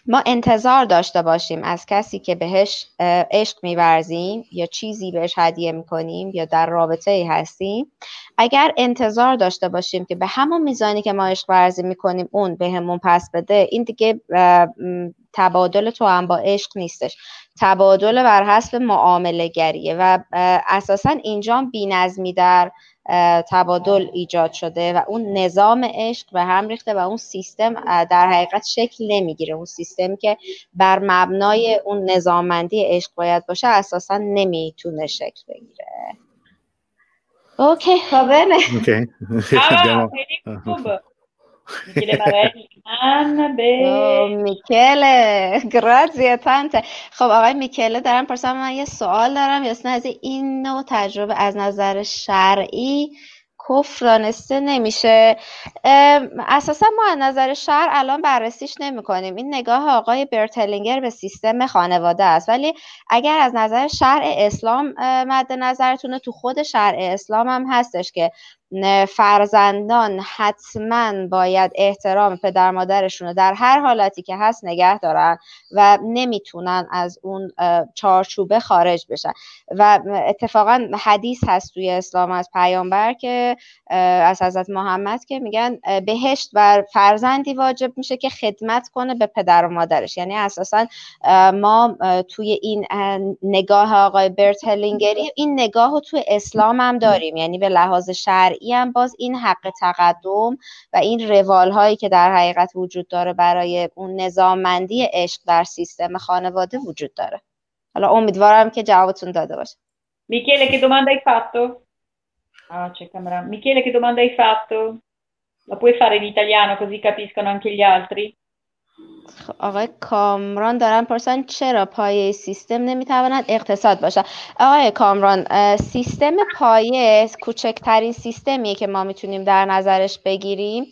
[SPEAKER 3] ما انتظار داشته باشیم از کسی که بهش عشق میورزیم یا چیزی بهش هدیه می‌کنیم یا در رابطه ای هستیم اگر انتظار داشته باشیم که به همون میزانی که ما عشق ورزی می‌کنیم اون به پس بده این دیگه تبادل تو هم با عشق نیستش. تبادل بر حسب معامله گریه و اساسا اینجا بینظمی در تبادل ایجاد شده و اون نظام عشق به هم ریخته و اون سیستم در حقیقت شکل نمی‌گیره. اون سیستم که بر مبنای اون نظاممندی عشق باید باشه اساسا نمی‌تونه شکل بگیره. اوکی.
[SPEAKER 1] ok
[SPEAKER 2] ah, Michele
[SPEAKER 3] میکله گرازی تانته خب آقای میکله دارم پرسم من یه سوال دارم. یا از این نوع تجربه از نظر شرعی کفر دانسته نمیشه اساسا ما از نظر شهر الان بررسیش نمی کنیم این نگاه آقای برتلینگر به سیستم خانواده است. ولی اگر از نظر شرع اسلام مد نظرتونه تو خود شرع اسلام هم هستش که فرزندان حتما باید احترام پدر مادرشون رو در هر حالتی که هست نگه دارن و نمی‌تونن از اون چارچوبه خارج بشن. و اتفاقا حدیث هست توی اسلام از پیامبر که از حضرت محمد که میگن بهشت بر فرزندی واجب میشه که خدمت کنه به پدر و مادرش. یعنی اساسا ما توی این نگاه آقای برت هلینگری این نگاه رو توی اسلام هم داریم. یعنی به لحاظ شرعی شرعی هم باز این حق تقدم و این روال هایی که در حقیقت وجود داره برای اون نظاممندی عشق در سیستم خانواده وجود داره حالا امیدوارم که جوابتون داده باشه
[SPEAKER 2] Michele che domanda hai fatto? Ah, c'è camera. Michele che domanda hai fatto? La puoi fare in italiano così capiscono anche gli altri?
[SPEAKER 3] آقای کامران دارن پرسن چرا پایه سیستم نمی‌تواند اقتصاد باشد؟ آقای کامران سیستم پایه کوچکترین سیستمیه که ما می‌تونیم در نظرش بگیریم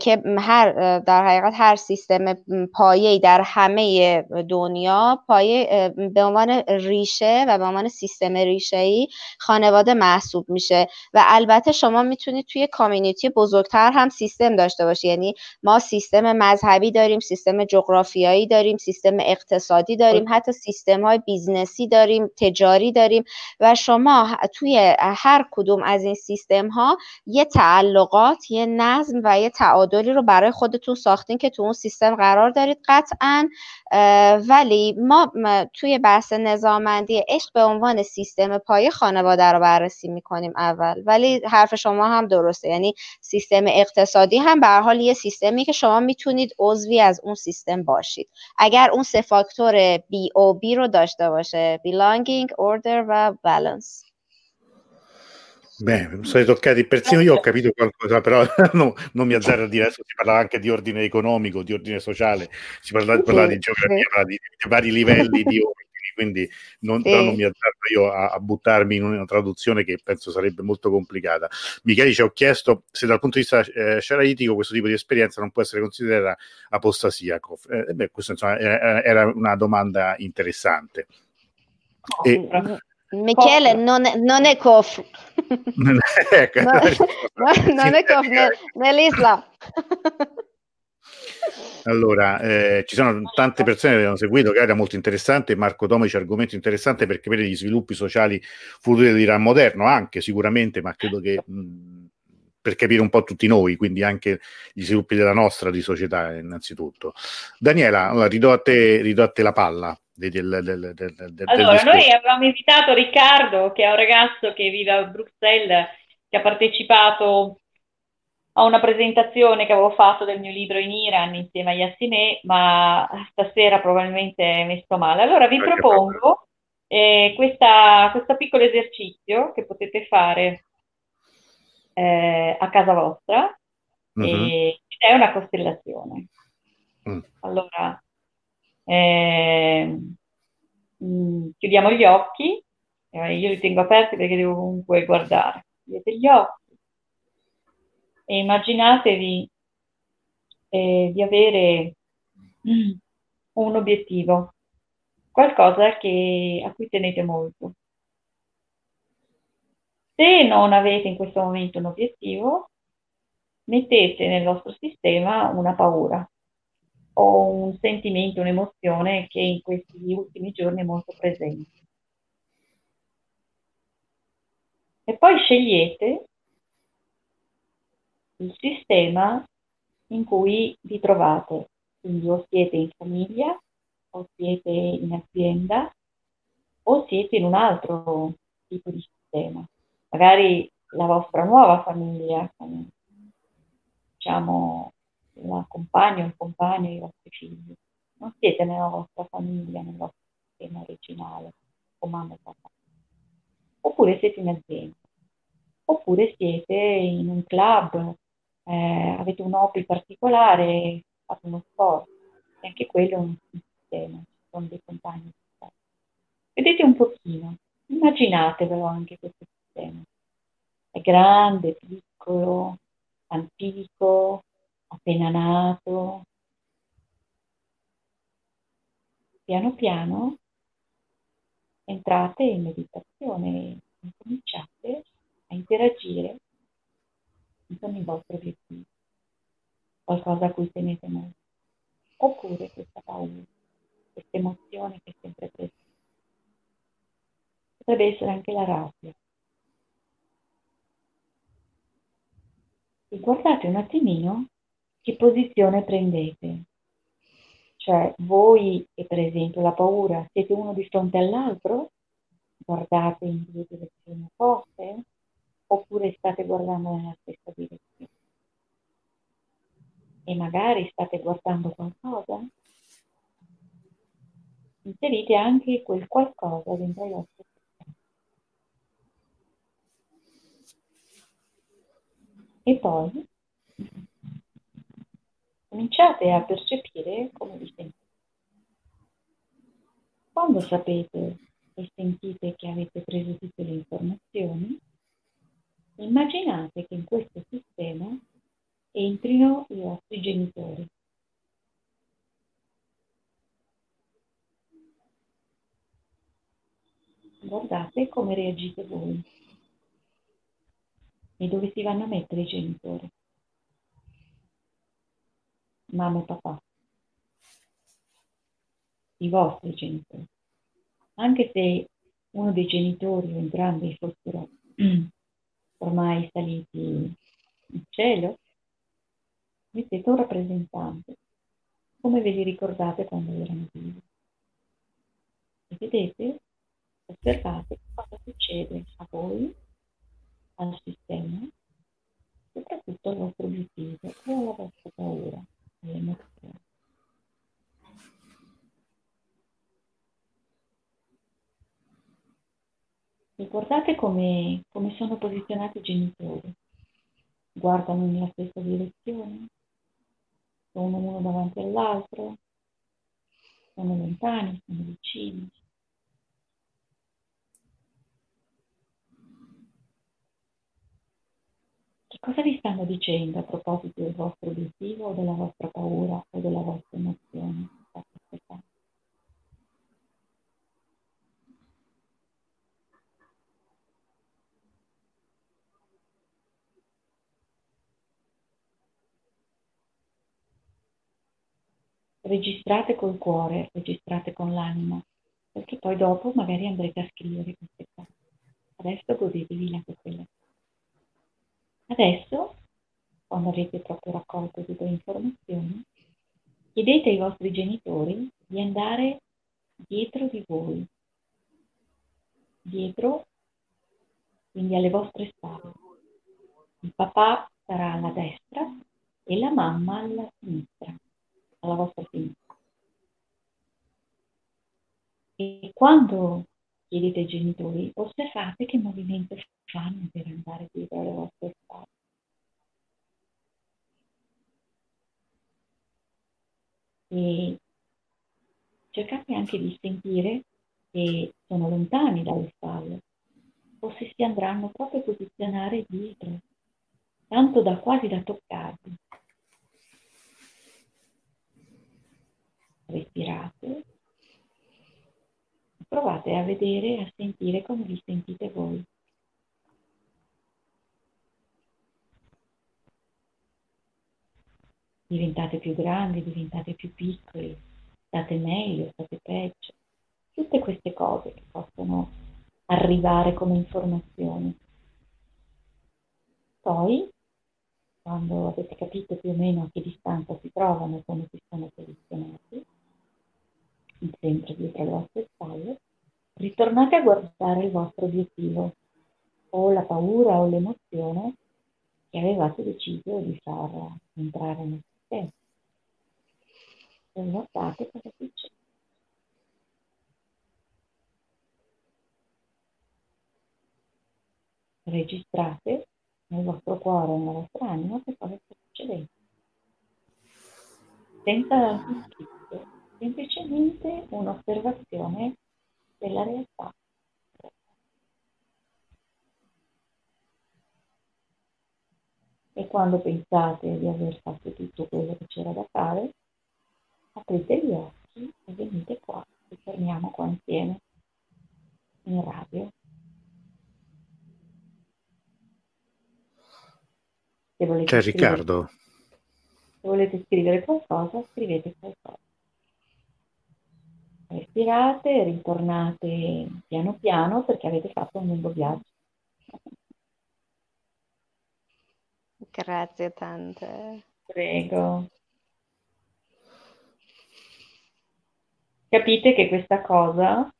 [SPEAKER 3] که هر در حقیقت هر سیستم پایه در همه دنیا پایه به عنوان ریشه و به عنوان سیستم ریشه ای خانواده محسوب میشه. و البته شما می‌تونید توی کامیونیتی بزرگتر هم سیستم داشته باشید یعنی ما سیستم مذهبی داریم سیستم جغرافیایی داریم سیستم اقتصادی داریم حتی سیستم های بیزنسی داریم تجاری داریم و شما توی هر کدوم از این سیستم ها یه تعلقات یه نظم و یه تعادلی رو برای خودتون ساختین که تو اون سیستم قرار دارید قطعا ولی ما توی بحث نظامندی عشق به عنوان سیستم پای خانواده رو بررسی می‌کنیم اول. ولی حرف شما هم درسته. یعنی سیستم اقتصادی هم به حال یه سیستمی که شما می‌تونید عضوی از اون سیستم باشید اگر اون سه فاکتور بی او بی رو داشته باشه belonging, order و balance
[SPEAKER 1] Beh, sono toccati persino io ho capito qualcosa, però no, non mi azzardo a dire adesso si parla anche di ordine economico, di ordine sociale, si parla, parla di geografia, parla di, di, vari livelli di ordini, quindi non, sì. non mi azzardo io a, a, buttarmi in una traduzione che penso sarebbe molto complicata. Michele ci ho chiesto se dal punto di vista eh, sciaraitico questo tipo di esperienza non può essere considerata apostasia. Eh, beh, questo insomma era, era una domanda interessante.
[SPEAKER 3] Oh, e, Michele, non è, non è Kof. ecco, no, no, non è Kof nel, nell'Islam.
[SPEAKER 1] Allora, eh, ci sono tante persone che hanno seguito, che era molto interessante. Marco Tomici, argomento interessante per capire gli sviluppi sociali futuri dell'Iran moderno, anche sicuramente, ma credo che mh, per capire un po' tutti noi, quindi anche gli sviluppi della nostra di società, innanzitutto. Daniela, allora, ridò, a te, ridò a te la palla. Del, del,
[SPEAKER 2] del, allora, noi avevamo invitato Riccardo, che è un ragazzo che vive a Bruxelles, che ha partecipato a una presentazione che avevo fatto del mio libro in Iran insieme a Yassine, ma stasera probabilmente è messo male. Allora vi propongo eh, questa, questo piccolo esercizio che potete fare eh, a casa vostra, mm-hmm. e, è una costellazione. Mm. Allora, eh, mh, chiudiamo gli occhi, eh, io li tengo aperti perché devo comunque guardare. Chiudete gli occhi e immaginatevi eh, di avere un obiettivo, qualcosa che, a cui tenete molto. Se non avete in questo momento un obiettivo, mettete nel vostro sistema una paura o un sentimento, un'emozione che in questi ultimi giorni è molto presente. E poi scegliete il sistema in cui vi trovate, quindi o siete in famiglia o siete in azienda o siete in un altro tipo di sistema. Magari la vostra nuova famiglia, con, diciamo, la compagna o il compagno i vostri figli. Non siete nella vostra famiglia, nel vostro sistema originale, con mamma e papà. Oppure siete in azienda. Oppure siete in un club, eh, avete un hobby particolare, fate uno sport. E anche quello è un sistema, ci dei compagni. Vedete un pochino, immaginatevelo anche questo sistema. È grande, piccolo, antico, appena nato. Piano piano entrate in meditazione e cominciate a interagire con i vostri obiettivi, qualcosa a cui tenete molto, oppure questa paura, questa emozione che è sempre presente. Potrebbe essere anche la rabbia. E guardate un attimino che posizione prendete. Cioè, voi che per esempio la paura siete uno di fronte all'altro, guardate in due direzioni opposte, oppure state guardando nella stessa direzione. E magari state guardando qualcosa. Inserite anche quel qualcosa dentro i vostri E poi cominciate a percepire come vi sentite. Quando sapete e sentite che avete preso tutte le informazioni, immaginate che in questo sistema entrino i vostri genitori. Guardate come reagite voi e dove si vanno a mettere i genitori mamma e papà, i vostri genitori. Anche se uno dei genitori o entrambi fossero ormai saliti in cielo, vi siete un rappresentante, come ve li ricordate quando erano vivi. E vedete, osservate cosa succede a voi, al sistema, soprattutto al vostro obiettivo e alla vostra paura le Ricordate come, come sono posizionati i genitori. Guardano nella stessa direzione, sono uno davanti all'altro, sono lontani, sono vicini. cosa vi stanno dicendo a proposito del vostro obiettivo o della vostra paura o della vostra emozione? Registrate col cuore, registrate con l'anima, perché poi dopo magari andrete a scrivere queste cose. Adesso godetevi la quella Adesso, quando avete proprio raccolto tutte le informazioni, chiedete ai vostri genitori di andare dietro di voi, dietro, quindi alle vostre spalle. Il papà sarà alla destra e la mamma alla sinistra, alla vostra sinistra. E quando chiedete ai genitori, osservate che movimento fanno per andare dietro alle vostre spalle. E cercate anche di sentire che sono lontani dalle spalle o se si andranno proprio a posizionare dietro, tanto da quasi da toccarvi. Respirate, provate a vedere e a sentire come vi sentite voi. diventate più grandi, diventate più piccoli, state meglio, state peggio. Tutte queste cose che possono arrivare come informazioni. Poi, quando avete capito più o meno a che distanza si trovano e come si sono posizionati, sempre dietro le vostre spalle, ritornate a guardare il vostro obiettivo o la paura o l'emozione che avevate deciso di far entrare nel sistema. E guardate cosa succede. Registrate nel vostro cuore e nella vostra anima che cosa sta succedendo. Senza alcun semplicemente un'osservazione della realtà. E quando pensate di aver fatto tutto quello che c'era da fare, aprite gli occhi e venite qua, ritorniamo qua insieme in radio.
[SPEAKER 1] Se volete C'è scrivere, Riccardo.
[SPEAKER 2] Se volete scrivere qualcosa, scrivete qualcosa. Respirate, ritornate piano piano perché avete fatto un lungo viaggio.
[SPEAKER 3] Grazie tante.
[SPEAKER 2] Prego. Capite che questa cosa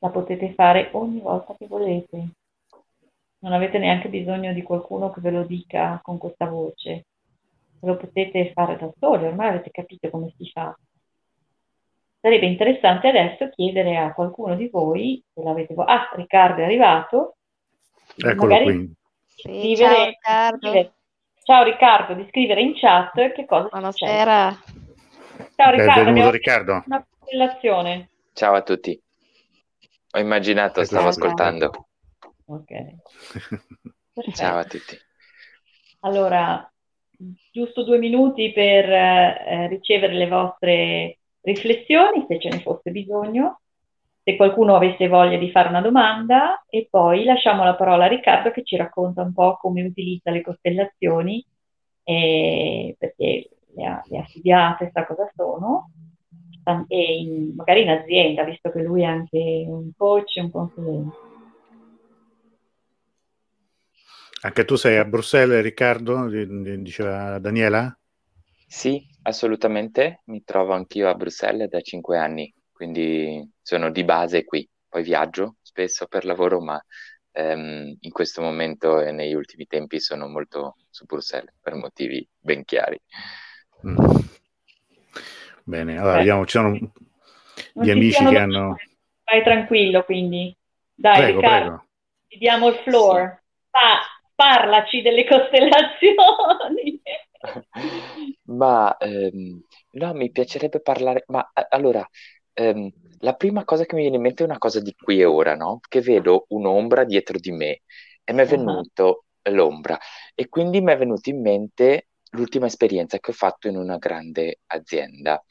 [SPEAKER 2] la potete fare ogni volta che volete. Non avete neanche bisogno di qualcuno che ve lo dica con questa voce. Lo potete fare da soli, ormai avete capito come si fa. Sarebbe interessante adesso chiedere a qualcuno di voi, se l'avete vo- Ah, Riccardo è arrivato.
[SPEAKER 1] Eccolo qui.
[SPEAKER 3] Sì, ciao Riccardo.
[SPEAKER 2] Scrivere, Ciao Riccardo, di scrivere in chat che cosa
[SPEAKER 3] Buonasera.
[SPEAKER 2] Succede. Ciao Riccardo,
[SPEAKER 1] Benvenuto Riccardo.
[SPEAKER 2] Una costellazione.
[SPEAKER 4] Ciao a tutti. Ho immaginato, stavo ascoltando.
[SPEAKER 2] Ok.
[SPEAKER 4] Ciao a tutti.
[SPEAKER 2] Allora, giusto due minuti per eh, ricevere le vostre riflessioni, se ce ne fosse bisogno se qualcuno avesse voglia di fare una domanda e poi lasciamo la parola a Riccardo che ci racconta un po' come utilizza le costellazioni, eh, perché le ha, le ha, studiate, sa cosa sono, e in, magari in azienda, visto che lui è anche un coach e un consulente.
[SPEAKER 1] Anche tu sei a Bruxelles, Riccardo, diceva Daniela?
[SPEAKER 4] Sì, assolutamente, mi trovo anch'io a Bruxelles da cinque anni quindi sono di base qui. Poi viaggio spesso per lavoro, ma ehm, in questo momento e negli ultimi tempi sono molto su Bruxelles per motivi ben chiari.
[SPEAKER 1] Mm. Bene, allora Beh, vediamo, ci sono gli amici che hanno...
[SPEAKER 2] Vai tranquillo, quindi. Dai, prego, Riccardo, prego. ti diamo il floor. Sì. Pa- parlaci delle costellazioni.
[SPEAKER 4] ma ehm, no, mi piacerebbe parlare, ma allora ehm, la prima cosa che mi viene in mente è una cosa di qui e ora, no? Che vedo un'ombra dietro di me e mi è venuto uh-huh. l'ombra e quindi mi è venuto in mente l'ultima esperienza che ho fatto in una grande azienda.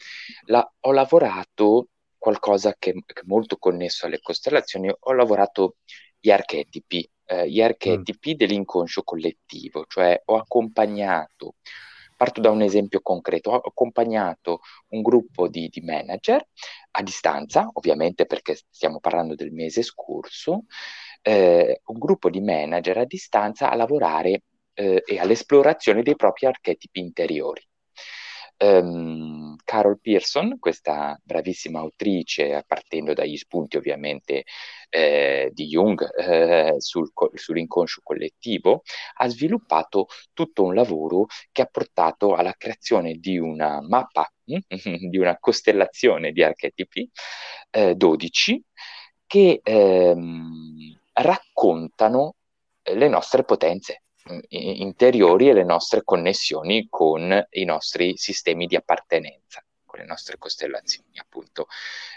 [SPEAKER 4] La, ho lavorato qualcosa che, che, è molto connesso alle costellazioni, ho lavorato gli archetipi, eh, gli archetipi mm. dell'inconscio collettivo, cioè ho accompagnato Parto da un esempio concreto. Ho accompagnato un gruppo di, di manager a distanza, ovviamente perché stiamo parlando del mese scorso, eh, un gruppo di manager a distanza a lavorare eh, e all'esplorazione dei propri archetipi interiori um, Carol Pearson, questa bravissima autrice, partendo dagli spunti ovviamente eh, di Jung eh, sul, sull'inconscio collettivo, ha sviluppato tutto un lavoro che ha portato alla creazione di una mappa, di una costellazione di archetipi, eh, 12, che ehm, raccontano le nostre potenze interiori e le nostre connessioni con i nostri sistemi di appartenenza, con le nostre costellazioni appunto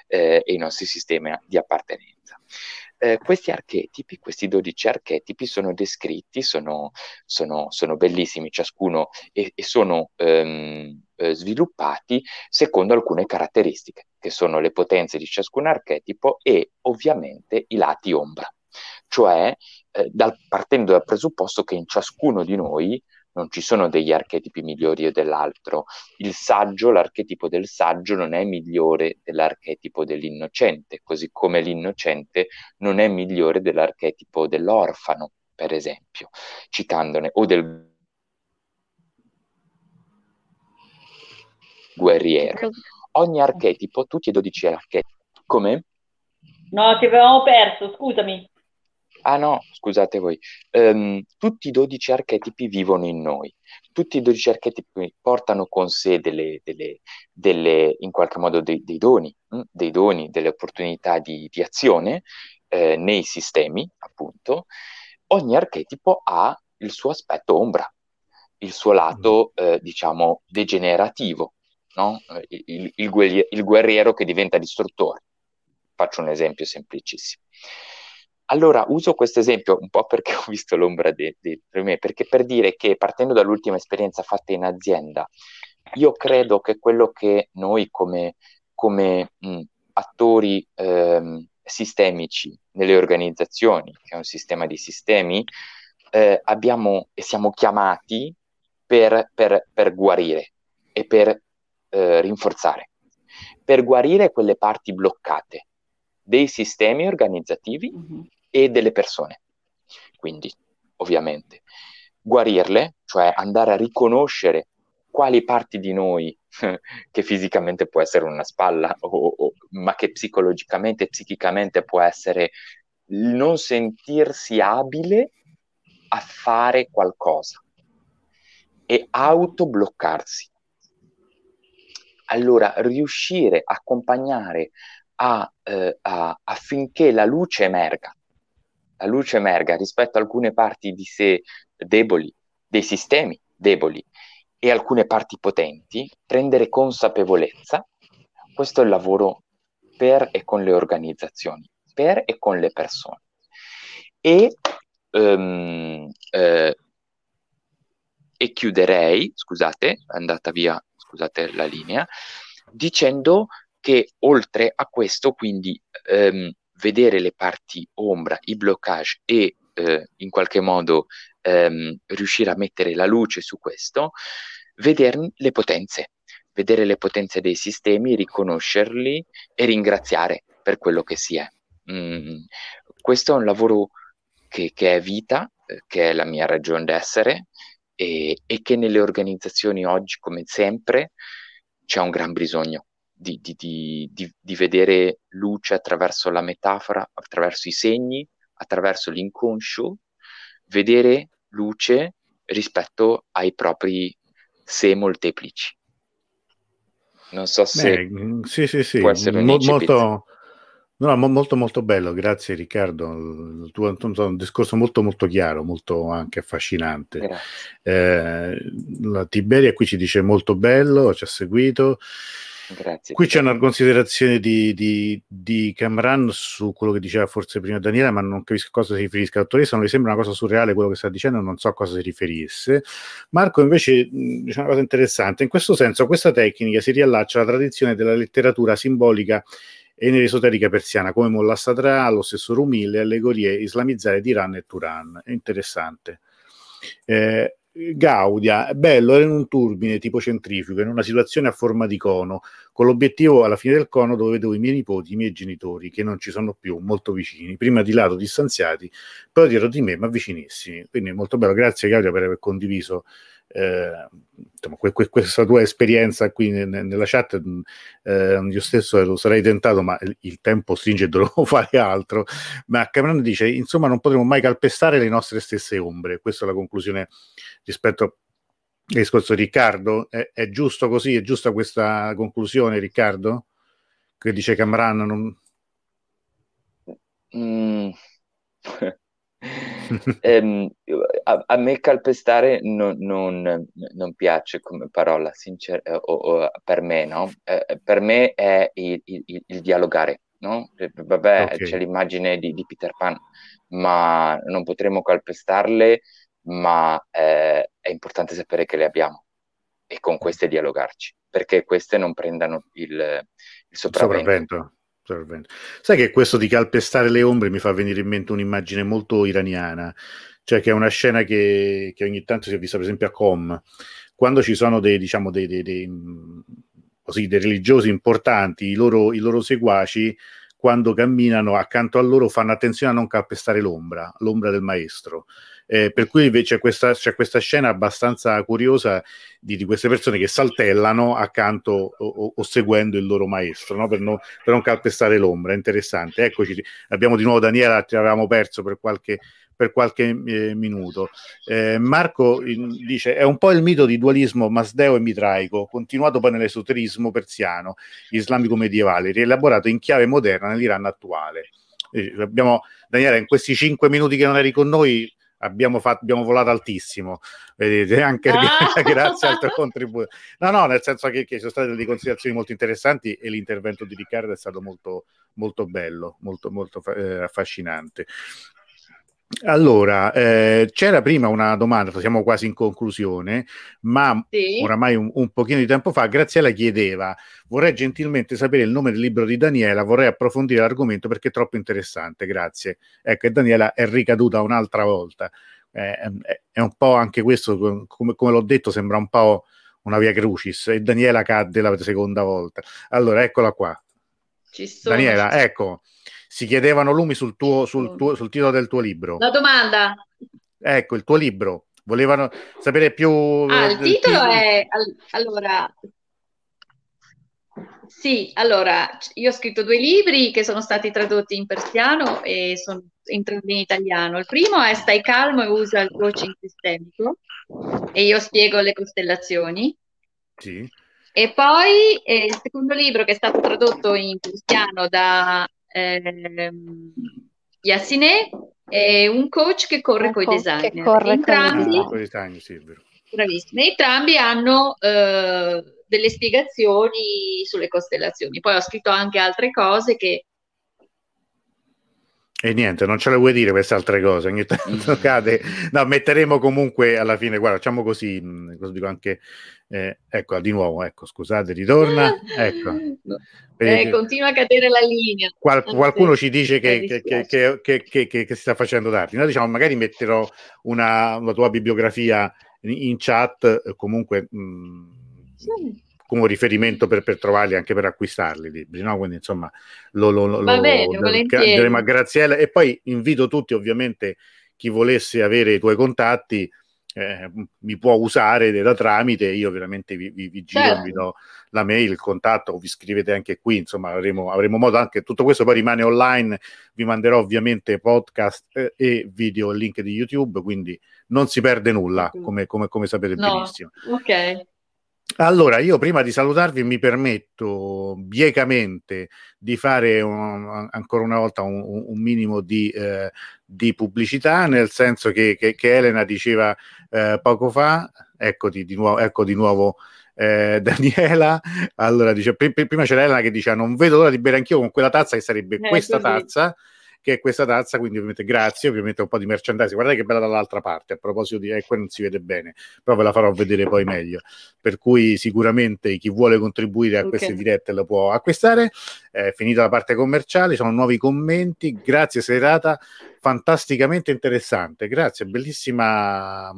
[SPEAKER 4] eh, e i nostri sistemi di appartenenza. Eh, questi archetipi, questi 12 archetipi sono descritti, sono, sono, sono bellissimi ciascuno e, e sono ehm, eh, sviluppati secondo alcune caratteristiche, che sono le potenze di ciascun archetipo e ovviamente i lati ombra cioè eh, dal, partendo dal presupposto che in ciascuno di noi non ci sono degli archetipi migliori o dell'altro. Il saggio, l'archetipo del saggio non è migliore dell'archetipo dell'innocente, così come l'innocente non è migliore dell'archetipo dell'orfano, per esempio, citandone, o del guerriero. ogni archetipo, tutti e 12 archetipi, come?
[SPEAKER 2] No, ti avevamo perso, scusami.
[SPEAKER 4] Ah no, scusate voi. Um, tutti i 12 archetipi vivono in noi. Tutti i 12 archetipi portano con sé delle, delle, delle in qualche modo dei, dei doni, hm? dei doni, delle opportunità di, di azione eh, nei sistemi, appunto. Ogni archetipo ha il suo aspetto ombra, il suo lato, mm. eh, diciamo, degenerativo, no? il, il, il, il guerriero che diventa distruttore. Faccio un esempio semplicissimo. Allora, uso questo esempio un po' perché ho visto l'ombra di me, perché per dire che partendo dall'ultima esperienza fatta in azienda, io credo che quello che noi come, come mh, attori ehm, sistemici nelle organizzazioni, che è un sistema di sistemi, eh, abbiamo e siamo chiamati per, per, per guarire e per eh, rinforzare, per guarire quelle parti bloccate dei sistemi organizzativi mm-hmm. E delle persone. Quindi, ovviamente, guarirle, cioè andare a riconoscere quali parti di noi che fisicamente può essere una spalla, o, o, ma che psicologicamente psichicamente può essere il non sentirsi abile a fare qualcosa e autobloccarsi. Allora, riuscire a accompagnare a, eh, a, affinché la luce emerga, la luce emerga rispetto a alcune parti di sé deboli, dei sistemi deboli e alcune parti potenti, prendere consapevolezza, questo è il lavoro per e con le organizzazioni, per e con le persone. E um, eh, e chiuderei, scusate, è andata via, scusate la linea, dicendo che oltre a questo, quindi ehm, vedere le parti ombra, i bloccage e eh, in qualche modo ehm, riuscire a mettere la luce su questo, vedere le potenze, vedere le potenze dei sistemi, riconoscerli e ringraziare per quello che si è. Mm, questo è un lavoro che, che è vita, eh, che è la mia ragione d'essere e, e che nelle organizzazioni oggi, come sempre, c'è un gran bisogno di, di, di, di, vedere luce attraverso la metafora, attraverso i segni, attraverso l'inconscio, vedere luce rispetto ai propri sé molteplici. Non so se
[SPEAKER 1] Beh, sì, sì, sì. può essere Mo- molto, No, mo- molto molto bello, grazie Riccardo. Il tuo è un discorso molto molto chiaro, molto anche affascinante. Eh, la Tiberia qui ci dice molto bello, ci ha seguito. Grazie. Qui c'è una considerazione di, di, di Camran su quello che diceva forse prima Daniela, ma non capisco a cosa si riferisca. Dottoressa, non le sembra una cosa surreale quello che sta dicendo, non so a cosa si riferisse. Marco invece dice una cosa interessante. In questo senso, questa tecnica si riallaccia alla tradizione della letteratura simbolica e nell'esoterica persiana come Molla Sadra, lo stesso Rumi, le allegorie islamizzate di Iran e Turan. È interessante. Eh, Gaudia, bello, era in un turbine tipo centrifugo, in una situazione a forma di cono, con l'obiettivo alla fine del cono dove vedevo i miei nipoti, i miei genitori, che non ci sono più, molto vicini, prima di lato distanziati, poi dietro di me, ma vicinissimi. Quindi molto bello, grazie Gaudia per aver condiviso eh, insomma, que- que- questa tua esperienza qui n- nella chat, eh, io stesso lo sarei tentato, ma il, il tempo stringe e dovevo fare altro. Ma Cameron dice: Insomma, non potremo mai calpestare le nostre stesse ombre. Questa è la conclusione rispetto al discorso di Riccardo. È, è giusto così? È giusta questa conclusione, Riccardo? Che dice Cameron? Non...
[SPEAKER 4] Mm. ehm, a, a, me calpestare non, non, non, piace come parola, sincer- o, o, per me, no? Eh, per me è il, il, il dialogare, no? Eh, vabbè, okay. c'è l'immagine di, di, Peter Pan, ma non potremo calpestarle, ma eh, è importante sapere che le abbiamo e con queste dialogarci, perché queste non prendano il, il sopravvento. sopravvento.
[SPEAKER 1] Sai che questo di calpestare le ombre mi fa venire in mente un'immagine molto iraniana, cioè che è una scena che, che ogni tanto si è vista per esempio a Com, quando ci sono dei, diciamo, dei, dei, dei, così, dei religiosi importanti, i loro, i loro seguaci quando camminano accanto a loro fanno attenzione a non calpestare l'ombra, l'ombra del maestro. Eh, per cui c'è questa, c'è questa, scena abbastanza curiosa di, di, queste persone che saltellano accanto o, o seguendo il loro maestro no? per, non, per, non, calpestare l'ombra. Interessante. Eccoci, abbiamo di nuovo Daniela, ti avevamo perso per qualche, per qualche eh, minuto. Eh, Marco in, dice: È un po' il mito di dualismo masdeo e mitraico, continuato poi nell'esoterismo persiano, islamico medievale, rielaborato in chiave moderna nell'Iran attuale. Eh, abbiamo, Daniela, in questi cinque minuti che non eri con noi, abbiamo, fatto, abbiamo volato altissimo, vedete, anche ah. grazie al tuo contributo. No, no, nel senso che, che, sono state delle considerazioni molto interessanti e l'intervento di Riccardo è stato molto, molto bello, molto, molto eh, affascinante. Allora, eh, c'era prima una domanda, siamo quasi in conclusione, ma sì. oramai un, un, pochino di tempo fa Graziella chiedeva, vorrei gentilmente sapere il nome del libro di Daniela, vorrei approfondire l'argomento perché è troppo interessante, grazie. Ecco, e Daniela è ricaduta un'altra volta. Eh, è, è, un po' anche questo, come, come l'ho detto, sembra un po' una via crucis e Daniela cadde la seconda volta. Allora, eccola qua. Daniela, ecco si chiedevano lumi sul, tuo, sul, tuo, sul titolo del tuo libro.
[SPEAKER 2] La domanda.
[SPEAKER 1] Ecco, il tuo libro. Volevano sapere più...
[SPEAKER 2] Ah, il titolo è... Allora, sì, allora, io ho scritto due libri che sono stati tradotti in persiano e sono entrati in italiano. Il primo è Stai calmo e usa il coaching sistemico e io spiego le costellazioni.
[SPEAKER 1] Sì.
[SPEAKER 2] E poi eh, il secondo libro che è stato tradotto in persiano da ehm, Yassine è un coach che corre con i designer. Che corre entrambi, con i designer, sì, bravissimi. Entrambi hanno eh, delle spiegazioni sulle costellazioni. Poi ho scritto anche altre cose che
[SPEAKER 1] e niente, non ce le vuoi dire queste altre cose, ogni tanto cade. No, metteremo comunque alla fine, guarda, facciamo così, mm, così dico anche, eh, ecco, di nuovo, ecco, scusate, ritorna, ecco.
[SPEAKER 2] Eh, continua a cadere la linea.
[SPEAKER 1] Qual, qualcuno ci dice che, che, che, che, si sta facendo tardi. Noi diciamo, magari metterò una, una tua bibliografia in, in chat, comunque... Mh, mm, sì come riferimento per, per, trovarli anche per acquistarli i libri, no? Quindi insomma lo, lo, lo,
[SPEAKER 2] Va bene, lo
[SPEAKER 1] diremo a Graziella e poi invito tutti ovviamente chi volesse avere i tuoi contatti eh, mi può usare da tramite, io veramente vi, vi, vi giro, certo. vi do la mail, il contatto, vi scrivete anche qui, insomma avremo, avremo modo anche, tutto questo poi rimane online, vi manderò ovviamente podcast eh, e video, link di YouTube, quindi non si perde nulla, come, come, come sapete no. benissimo.
[SPEAKER 2] Ok.
[SPEAKER 1] Allora, io prima di salutarvi mi permetto biecamente di fare un, ancora una volta un, un minimo di, eh, di, pubblicità, nel senso che, che, che Elena diceva eh, poco fa, eccoti di nuovo, ecco di nuovo eh, Daniela, allora dice, pr- prima c'era Elena che diceva non vedo l'ora di bere anch'io con quella tazza che sarebbe eh, questa così. tazza che è questa tazza, quindi ovviamente grazie, ovviamente un po' di merchandising, guardate che bella dall'altra parte, a proposito di, eh, qua non si vede bene, però ve la farò vedere poi meglio, per cui sicuramente chi vuole contribuire a okay. queste dirette lo può acquistare, è finita la parte commerciale, sono nuovi commenti, grazie serata, fantasticamente interessante, grazie, bellissima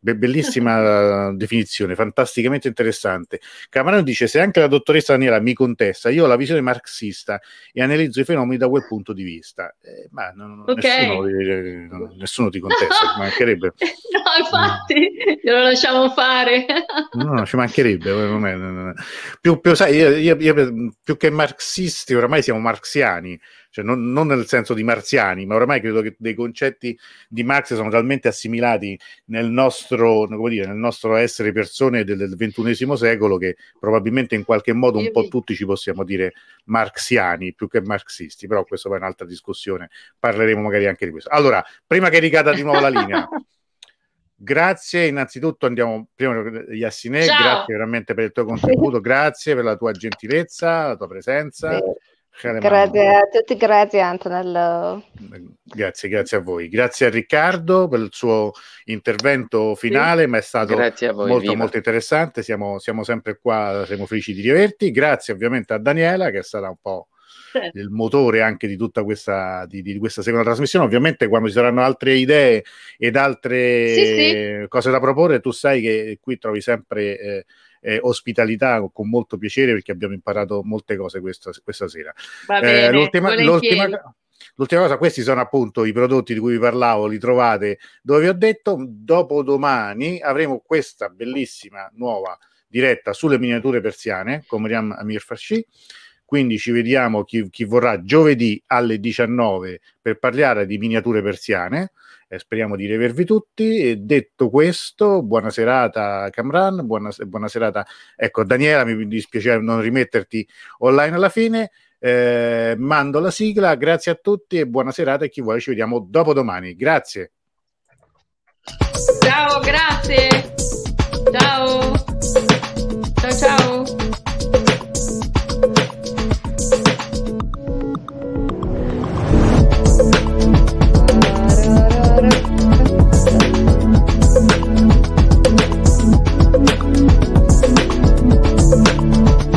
[SPEAKER 1] Be- bellissima definizione, fantasticamente interessante. Camarano dice: Se anche la dottoressa Daniela mi contesta, io ho la visione marxista e analizzo i fenomeni da quel punto di vista. Eh, ma non, okay. nessuno, nessuno, ti contesta, ci mancherebbe.
[SPEAKER 2] No, infatti, glielo lasciamo fare.
[SPEAKER 1] no, no, ci mancherebbe. Non è, non è. Più, più, sai, io, io, io, più che marxisti, oramai siamo marxiani cioè non, non, nel senso di marziani, ma ormai credo che dei concetti di Marx sono talmente assimilati nel nostro, dire, nel nostro essere persone del, del XXI secolo che probabilmente in qualche modo un po' tutti ci possiamo dire marxiani più che marxisti, però questa poi è un'altra discussione, parleremo magari anche di questo. Allora, prima che ricada di nuovo la linea. Grazie, innanzitutto andiamo prima di Yassine, grazie veramente per il tuo contributo, grazie per la tua gentilezza, la tua presenza.
[SPEAKER 3] Grazie a tutti, grazie Antonello.
[SPEAKER 1] Grazie, grazie a voi. Grazie a Riccardo per il suo intervento finale, sì. ma è stato voi, molto, molto interessante. Siamo, siamo, sempre qua, siamo felici di riaverti. Grazie ovviamente a Daniela che stata un po' sì. il motore anche di tutta questa, di, di questa seconda trasmissione. Ovviamente quando ci saranno altre idee ed altre sì, cose da proporre, tu sai che qui trovi sempre... Eh, eh, ospitalità con molto piacere perché abbiamo imparato molte cose questa, questa sera.
[SPEAKER 2] Va bene,
[SPEAKER 1] Eh, l'ultima, l'ultima- l'ultima cosa, questi sono appunto i prodotti di cui vi parlavo, li trovate dove vi ho detto. Dopodomani avremo questa bellissima nuova diretta sulle miniature persiane con Mariam Amir Farshi. Quindi ci vediamo chi, chi vorrà giovedì alle 19 per parlare di miniature persiane eh, speriamo di rivedervi tutti. E detto questo, buona serata Camran, buona, buona, serata ecco Daniela, mi dispiace non rimetterti online alla fine. Eh, mando la sigla, grazie a tutti e buona serata e chi vuole ci vediamo dopo domani. Grazie.
[SPEAKER 2] Ciao, grazie. Ciao. Ciao ciao.